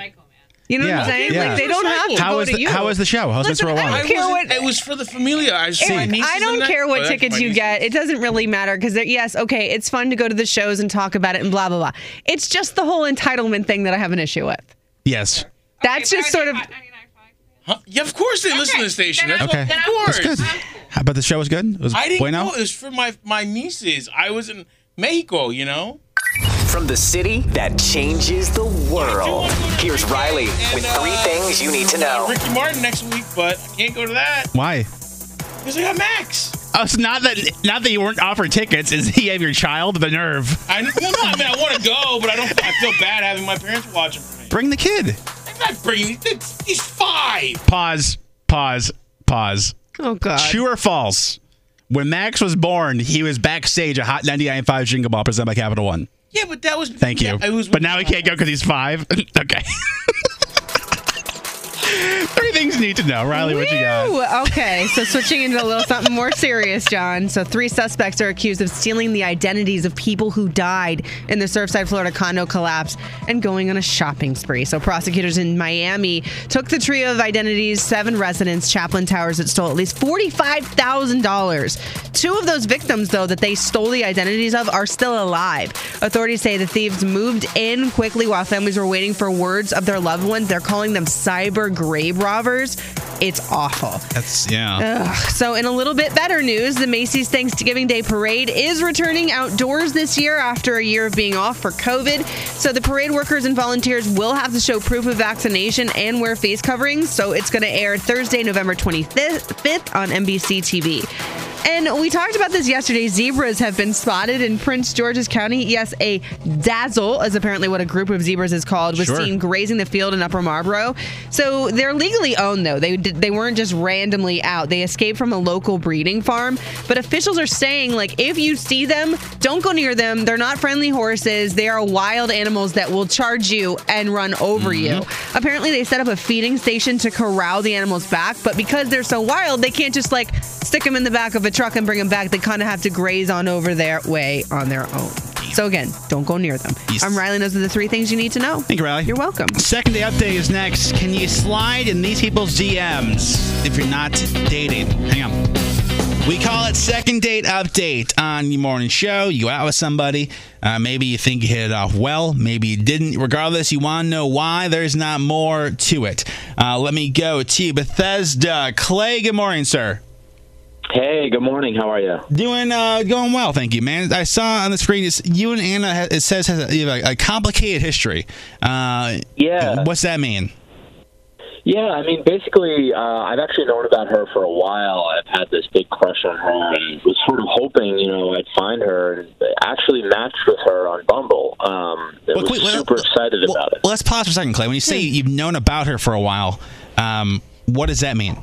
You know what I'm saying? yeah. Like they don't have to How go was to the, you. how was the show? How's Listen, Mr. I don't care wasn't- what- It was for the familia. I see. I don't care what oh, tickets you get. It doesn't really matter because yes, okay, it's fun to go to the shows and talk about it and blah blah blah. It's just the whole entitlement thing that I have an issue with. Yes. That's just sort of Huh? Yeah, of course they listen to the station. That's Okay. of That's course. good. How about the show was good? It was I didn't bueno? know it was for my my nieces. I was in Mexico. You know. From the city that changes the world. Here's Riley with three things you need to know. Ricky Martin next week, but I can't go to that Why? because I got Max. Oh, it's not that not that you weren't offered tickets. Is he have your child? The nerve. I well, no, I mean I want to go, but I don't. I feel bad having my parents watching for me. Bring the kid. I'm not bringing. He's five. Pause. Pause. Pause. Oh God. True or false? When Max was born, he was backstage at Hot 99.5 Jingle Ball presented by Capital One. Yeah, but that was. Thank you. Yeah, was. but now he can't go because he's five. okay. Three things you need to know. Riley, what you got? Okay, so switching into a little something more serious, John. So, three suspects are accused of stealing the identities of people who died in the Surfside, Florida condo collapse and going on a shopping spree. So, prosecutors in Miami took the trio of identities, seven residents, Champlain Towers, that stole at least $45,000. Two of those victims, though, that they stole the identities of are still alive. Authorities say the thieves moved in quickly while families were waiting for words of their loved ones. They're calling them cyber grave robbers. It's awful. That's yeah. Ugh. So, in a little bit better news, the Macy's Thanksgiving Day Parade is returning outdoors this year after a year of being off for COVID. So, the parade workers and volunteers will have to show proof of vaccination and wear face coverings. So, it's going to air Thursday, November 25th on NBC TV. And we talked about this yesterday. Zebras have been spotted in Prince George's County. Yes, a dazzle is apparently what a group of zebras is called. Was Sure. seen grazing the field in Upper Marlboro. So they're legally owned, though. They they weren't just randomly out. They escaped from a local breeding farm. But officials are saying, like, if you see them, don't go near them. They're not friendly horses. They are wild animals that will charge you and run over mm-hmm. you. Apparently, they set up a feeding station to corral the animals back. But because they're so wild, they can't just like stick them in the back of a truck and bring them back. They kind of have to graze on over their way on their own. So again, don't go near them. I'm Riley. Those are the three things you need to know. Thank you, Riley. You're welcome. Second day update is next. Can you slide in these people's DMs if you're not dating? Hang on. We call it second date update on your morning show. You go out with somebody. Uh, maybe you think you hit it off well. Maybe you didn't. Regardless, you want to know why. There's not more to it. Uh, let me go to Bethesda. Clay, good morning, sir. Hey, good morning. How are you? Doing uh, going well, thank you, man. I saw on the screen it's you and Anna. ha- It says has a, you have a, a complicated history. Uh, Yeah. What's that mean? Yeah, I mean, basically, uh, I've actually known about her for a while. I've had this big crush on her and was sort of hoping, you know, I'd find her and actually matched with her on Bumble. Um, I was super excited about it. Well, let's pause for a second, Clay. When you say you've known about her for a while, um, what does that mean?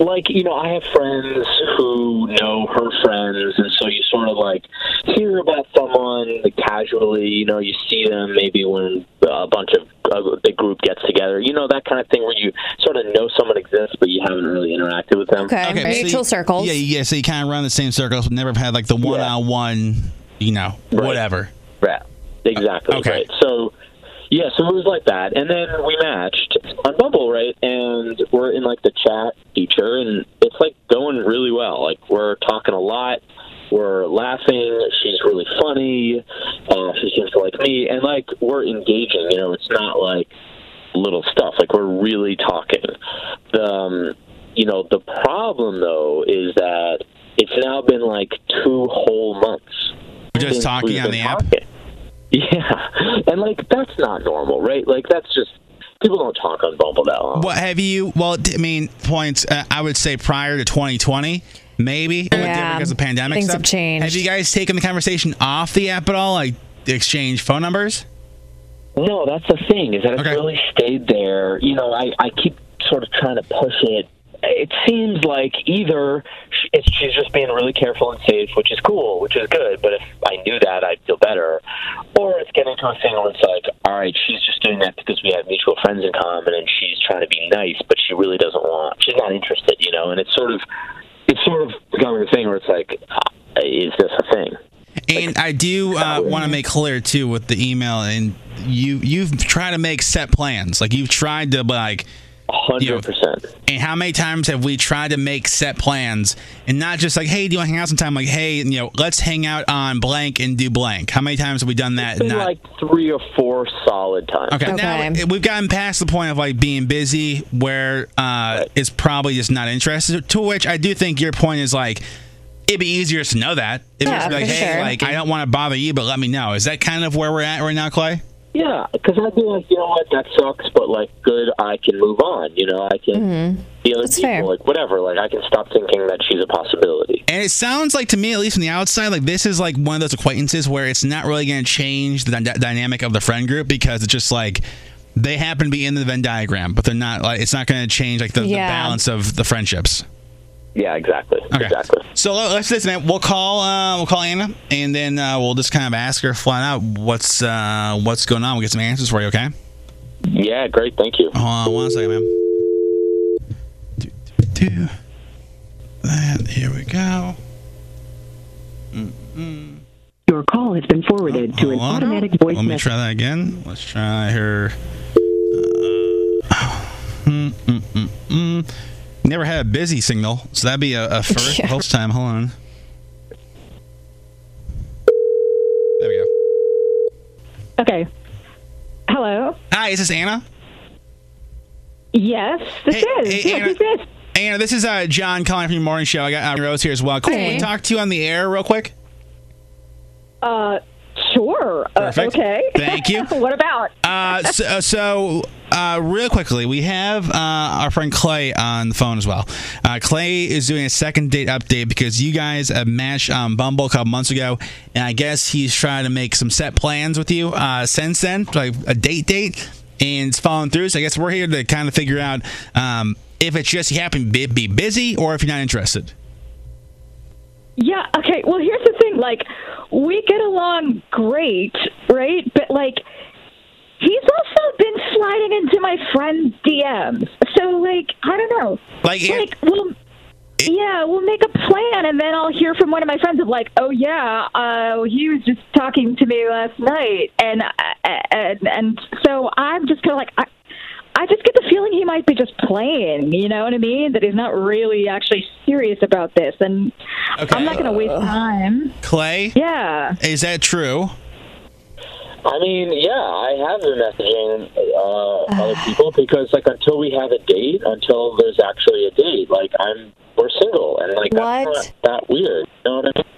Like you know i have friends who know her friends and so you sort of like hear about someone casually you know you see them maybe when a bunch of a big group gets together you know that kind of thing where you sort of know someone exists but you haven't really interacted with them Okay, so you- Yeah, yeah. So you kind of run the same circles, but never have had like the one-on-one, you know, whatever. Right. Exactly. Okay. Right. So, yeah, so it was like that. And then we matched on Bumble, right? And we're in like the chat feature, and it's like going really well. Like, we're talking a lot. We're laughing. She's really funny. Uh, she seems to like me. And like, we're engaging. You know, it's not like little stuff. Like, we're really talking. The, um, you know, the problem, though, is that it's now been like two whole months. We're just talking on the app. talking. Yeah, and like that's not normal, right? Like that's just people don't talk on Bumble that long. What have you? Well, I mean, points. Uh, I would say prior to 2020, maybe Yeah, different because of pandemic things stuff. have changed. Have you guys taken the conversation off the app at all? Like exchange phone numbers? No, that's the thing is that it's really stayed there. You know, I I keep sort of trying to push it. It seems like either she's just being really careful and safe, which is cool, which is good. But if I knew that, I'd feel better. Or it's getting to a thing where it's like, all right, she's just doing that because we have mutual friends in common, and she's trying to be nice, but she really doesn't want. She's not interested, you know. And it's sort of, it's sort of becoming a thing where it's like, uh, is this a thing? And I do uh, want to make clear too with the email, and you you've tried to make set plans. Like you've tried to like. Hundred percent. And how many times have we tried to make set plans and not just like, hey, do you want to hang out sometime? Like, hey, you know, let's hang out on blank and do blank. How many times have we done that? It's been not like three or four solid times. Okay, now we've gotten past the point of like being busy where uh, it's probably just not interested. To which I do think your point is like, it'd be easier to know that. If Yeah, it's like, for hey, sure. like I don't want to bother you, but let me know. Is that kind of where we're at right now, Clay? Yeah, because I'd be like, you know what, that sucks, but like, good, I can move on. You know, I can mm-hmm. the other people, like whatever. Like, I can stop thinking that she's a possibility. And it sounds like to me, at least from the outside, like this is like one of those acquaintances where it's not really going to change the dy- dynamic of the friend group because it's just like they happen to be in the Venn diagram, but they're not like it's not going to change like the, the balance of the friendships. Yeah, exactly. Okay. Exactly. So let- let's listen. this. We'll call uh, we'll call Anna, and then uh, we'll just kind of ask her flat out what's uh, what's going on. We'll get some answers for you. Okay. Yeah, great. Thank you. Hold on one second, man. Do, do, do. And here we go. Mm-mm. Your call has been forwarded to an on. automatic voice Let me message. try that again. Let's try her. Uh, mm, mm, mm, mm. Never had a busy signal, so that'd be a, a first. Host time. Hold on. There we go. Okay. Hello. Hi, is this Anna? Yes, this is. hey, yes, Anna. who's this? Anna, this is uh, John calling from your morning show. I got uh, Rose here as well. Can Hey. we talk to you on the air real quick? Uh, sure. Sure. Uh, okay. Thank you. what about? Uh, so, uh, so uh, real quickly, we have uh, our friend Clay on the phone as well. Uh, Clay is doing a second date update because you guys have matched on Bumble a couple months ago, and I guess he's trying to make some set plans with you uh, since then, like a date date, and it's falling through. So I guess we're here to kind of figure out um, if it's just you happen to be busy or if you're not interested. Yeah, okay. Well, here's the thing. Like, we get along great, right? But, like, he's also been sliding into my friend's DMs. So, like, I don't know. Like, like we'll, yeah, we'll make a plan, and then I'll hear from one of my friends of, like, oh, yeah, uh, he was just talking to me last night. And, uh, and, and so I'm just kind of like, I, I just get the feeling he might be just playing. You know what I mean? That he's not really actually serious about this, and I'm not going to waste time. Clay? Yeah. Is that true? I mean, yeah, I have been messaging uh, other people because, like, until we have a date, until there's actually a date, like, I'm we're single, and like that's not that weird. You know what I mean?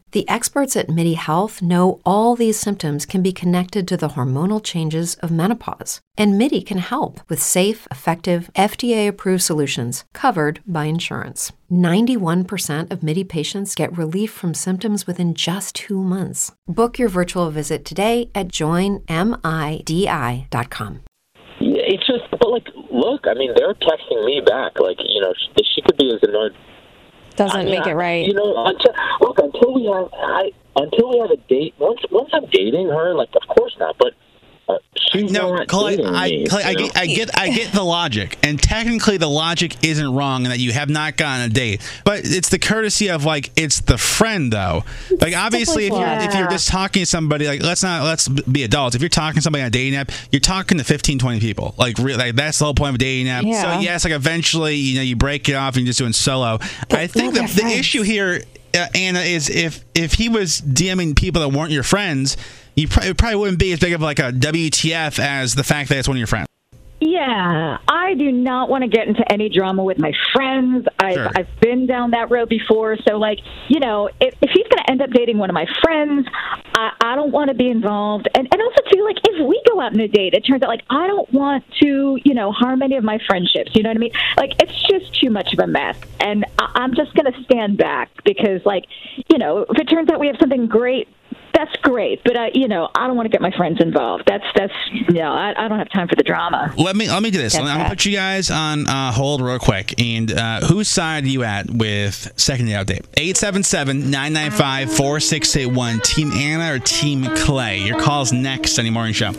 The experts at MIDI Health know all these symptoms can be connected to the hormonal changes of menopause. And MIDI can help with safe, effective, FDA approved solutions covered by insurance. 91% of MIDI patients get relief from symptoms within just two months. Book your virtual visit today at joinmidi.com. It's just, but like, look, I mean, they're texting me back, like, you know, she could be as annoyed. Doesn't I mean, make it I- right. You know, until look, until we have, I until we have a date. Once once I'm dating her, like, of course not, but. Uh, she's No, Clay, I, Clay, I get, I get, I get the logic, and technically the logic isn't wrong in that you have not gotten a date, but it's the courtesy of like it's the friend though. Like obviously, if you're if you're just talking to somebody, like let's not let's be adults. If you're talking to somebody on a dating app, you're talking to 15, 20 people. Like really, like that's the whole point of a dating app. Yeah. So yes, like eventually, you know, you break it off and you're just doing solo. I think the, the issue here, uh, Anna, is if if he was DMing people that weren't your friends. You probably, probably wouldn't be as big of like a WTF as the fact that it's one of your friends. Yeah, I do not want to get into any drama with my friends. I've, Sure. I've been down that road before. So, like, you know, if, if he's going to end up dating one of my friends, I, I don't want to be involved. And, and also, too, like, if we go out on a date, it turns out, like, I don't want to, you know, harm any of my friendships. You know what I mean? Like, it's just too much of a mess. And I, I'm just going to stand back because, like, you know, if it turns out we have something great, that's great. But, uh, you know, I don't want to get my friends involved. That's, that's, you know, I, I don't have time for the drama. Let me let me do this. Get I'm gonna put you guys on uh, hold real quick. And uh, whose side are you at with second day update? 877-995-4681. Team Anna or Team Clay? Your call's next on the morning show.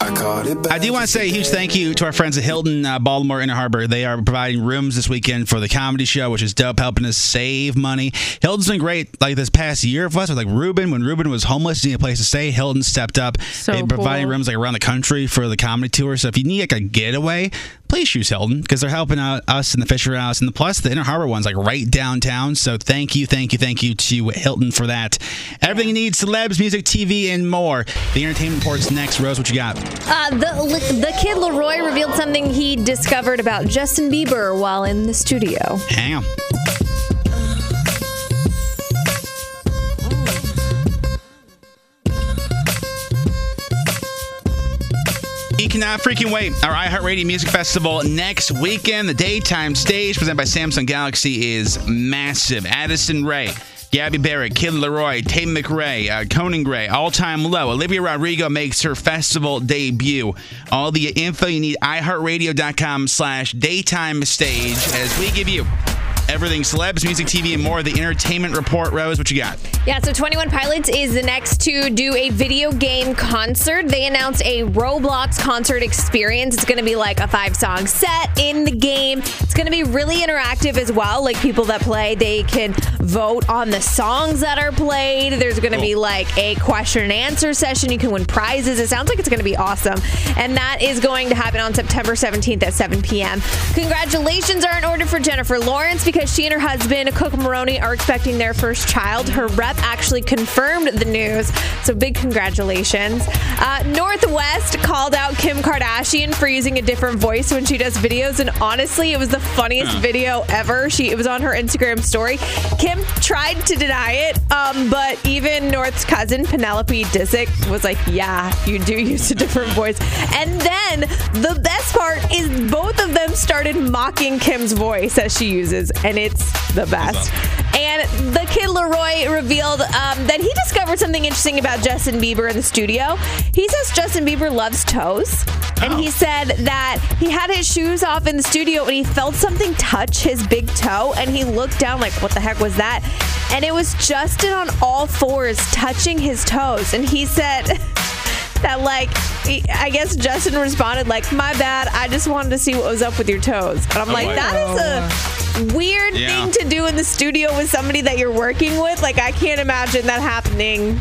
I do want to say a huge thank you to our friends at Hilton uh, Baltimore Inner Harbor. They are providing rooms this weekend for the comedy show, which is dope, helping us save money. Hilton's been great like this past year for us. With like Ruben, when Ruben was homeless, needed a place to stay. Hilton stepped up. So They're providing cool. rooms like around the country for the comedy tour. So if you need like a getaway, please Hilton because they're helping out us in the Fisher House and the plus the Inner Harbor one's like right downtown. So thank you, thank you, thank you to Hilton for that. Everything you need, celebs, music, TV, and more. The entertainment report's next. Rose, what you got? Uh, the the Kid LAROI revealed something he discovered about Justin Bieber while in the studio. Hang cannot freaking wait. Our iHeartRadio Music Festival next weekend. The daytime stage presented by Samsung Galaxy is massive. Addison Rae, Gabby Barrett, Kid LAROI, Tate McRae, uh, Conan Gray, All Time Low. Olivia Rodrigo makes her festival debut. All the info you need, iHeartRadio.com slash daytime stage as we give you everything celebs, music, TV, and more. The Entertainment Report. Rose, what you got? Yeah, so 21 Pilots is the next to do a video game concert. They announced a Roblox concert experience. It's going to be like a five song set in the game. It's going to be really interactive as well. Like people that play, they can vote on the songs that are played. There's going to be like a question and answer session. You can win prizes. It sounds like it's going to be awesome. And that is going to happen on September 17th at 7 p.m. Congratulations are in order for Jennifer Lawrence because she and her husband, Cooke Maroney, are expecting their first child. Her rep actually confirmed the news. So big congratulations. Uh, North West called out Kim Kardashian for using a different voice when she does videos. And honestly, it was the funniest Huh. video ever. She It was on her Instagram story. Kim tried to deny it, um, but even North's cousin, Penelope Disick, was like, yeah, you do use a different voice. And then the best part is both of them started mocking Kim's voice as she uses, and it's the best. And the Kid LAROI revealed um, that he discovered something interesting about Justin Bieber in the studio. He says Justin Bieber loves toes. And he said that he had his shoes off in the studio and he felt something touch his big toe. And he looked down, like, what the heck was that? And it was Justin on all fours touching his toes. And he said, that like I guess Justin responded like my bad I just wanted to see what was up with your toes. And I'm Oh, like that is a weird Yeah. thing to do in the studio with somebody that you're working with like I can't imagine that happening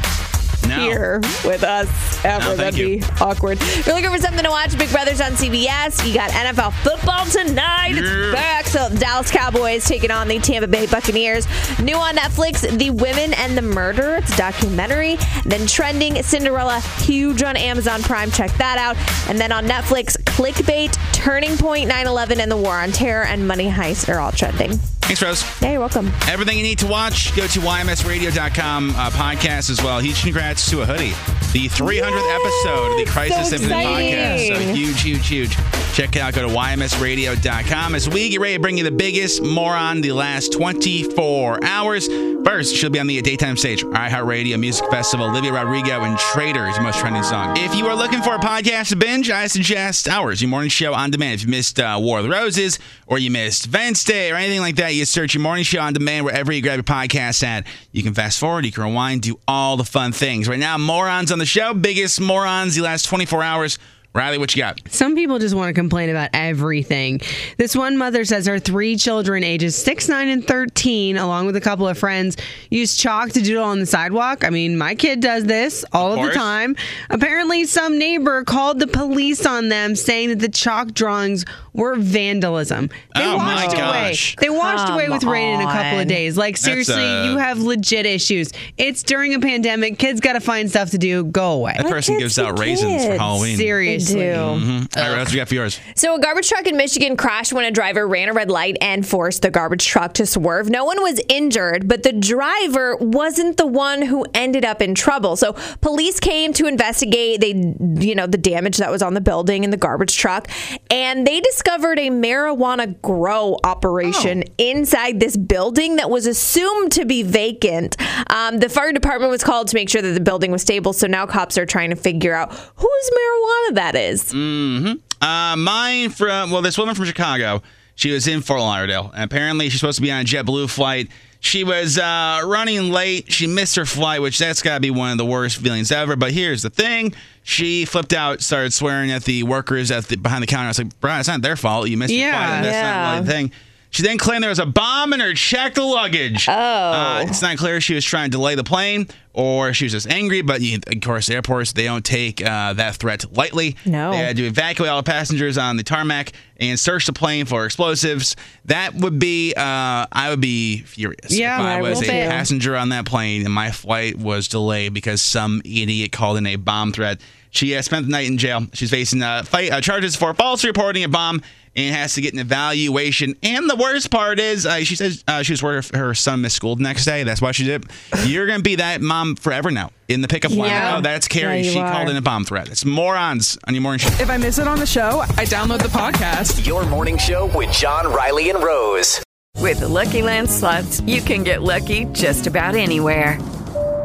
No. here with us ever. No, that'd you. be awkward. If you're looking for something to watch? Big Brothers on CBS you got NFL football tonight. Yeah. it's back. So Dallas Cowboys taking on the Tampa Bay Buccaneers. New on Netflix The Women and the Murder it's a documentary. Then trending Cinderella huge on Amazon Prime. Check that out. And then on Netflix Clickbait Turning Point 9/11 and the War on Terror and Money Heist are all trending. Thanks, Rose. yeah you're welcome. Everything you need to watch, go to ymsradio.com uh, podcast as well. Huge congrats to a hoodie. The 300th episode of the Crisis so Infinite podcast. So huge, huge, huge. Check it out. Go to ymsradio.com as we get ready to bring you the biggest moron the last 24 hours. First, she'll be on the daytime stage, iHeartRadio Music Festival, Olivia Rodrigo and Traders, most trending song. If you are looking for a podcast to binge, I suggest ours, your morning show on demand. If you missed uh, War of the Roses or you missed Wednesday or anything like that, you search your morning show on demand wherever you grab your podcast at. You can fast forward, you can rewind, do all the fun things. Right now, morons on the show, biggest morons the last 24 hours. Riley, what you got? Some people just want to complain about everything. This one mother says her three children, ages 6, 9, and 13, along with a couple of friends, use chalk to doodle on the sidewalk. I mean, my kid does this all of, the time. Apparently, some neighbor called the police on them saying that the chalk drawings were vandalism. They Oh, my washed away. gosh. They washed away with Come rain in a couple of days. Like, seriously, uh, you have legit issues. It's during a pandemic. Kids got to find stuff to do. Go away. That person gives out raisins for. Halloween. Seriously. Mhm. All right, what else we got for yours? So, a garbage truck in Michigan crashed when a driver ran a red light and forced the garbage truck to swerve. No one was injured, but the driver wasn't the one who ended up in trouble. So, police came to investigate they you know, the damage that was on the building and the garbage truck, and they discovered a marijuana grow operation inside this building that was assumed to be vacant. Um, the fire department was called to make sure that the building was stable, so now cops are trying to figure out whose marijuana that is. hmm Uh, mine from well, this woman from Chicago. She was in Fort Lauderdale, and apparently she's supposed to be on a JetBlue flight. She was uh, running late. She missed her flight, which that's got to be one of the worst feelings ever. But here's the thing: she flipped out, started swearing at the workers at the behind the counter. I was like, "Bro, it's not their fault. You missed your flight. That's Yeah. not really the thing." She then claimed there was a bomb in her checked luggage. Oh. Uh, it's not clear if she was trying to delay the plane or she was just angry, but you, of course, airports, they don't take uh, that threat lightly. No. They had to evacuate all the passengers on the tarmac and search the plane for explosives. That would be, uh, I would be furious. Yeah, if I I was a too. passenger on that plane and my flight was delayed because some idiot called in a bomb threat. She uh, spent the night in jail. She's facing uh, fight, uh, charges for false reporting a bomb and has to get an evaluation. And the worst part is, uh, she says uh, she was worried if her son missed school the next day. That's why she did. it. You're going to be that mom forever now in the pickup line. Yeah. Oh, that's Carrie. Yeah, she are. called in a bomb threat. It's morons on your morning show. If I miss it on the show, I download the podcast. Your morning show with John, Riley, and Rose. With the LuckyLand Slots, you can get lucky just about anywhere.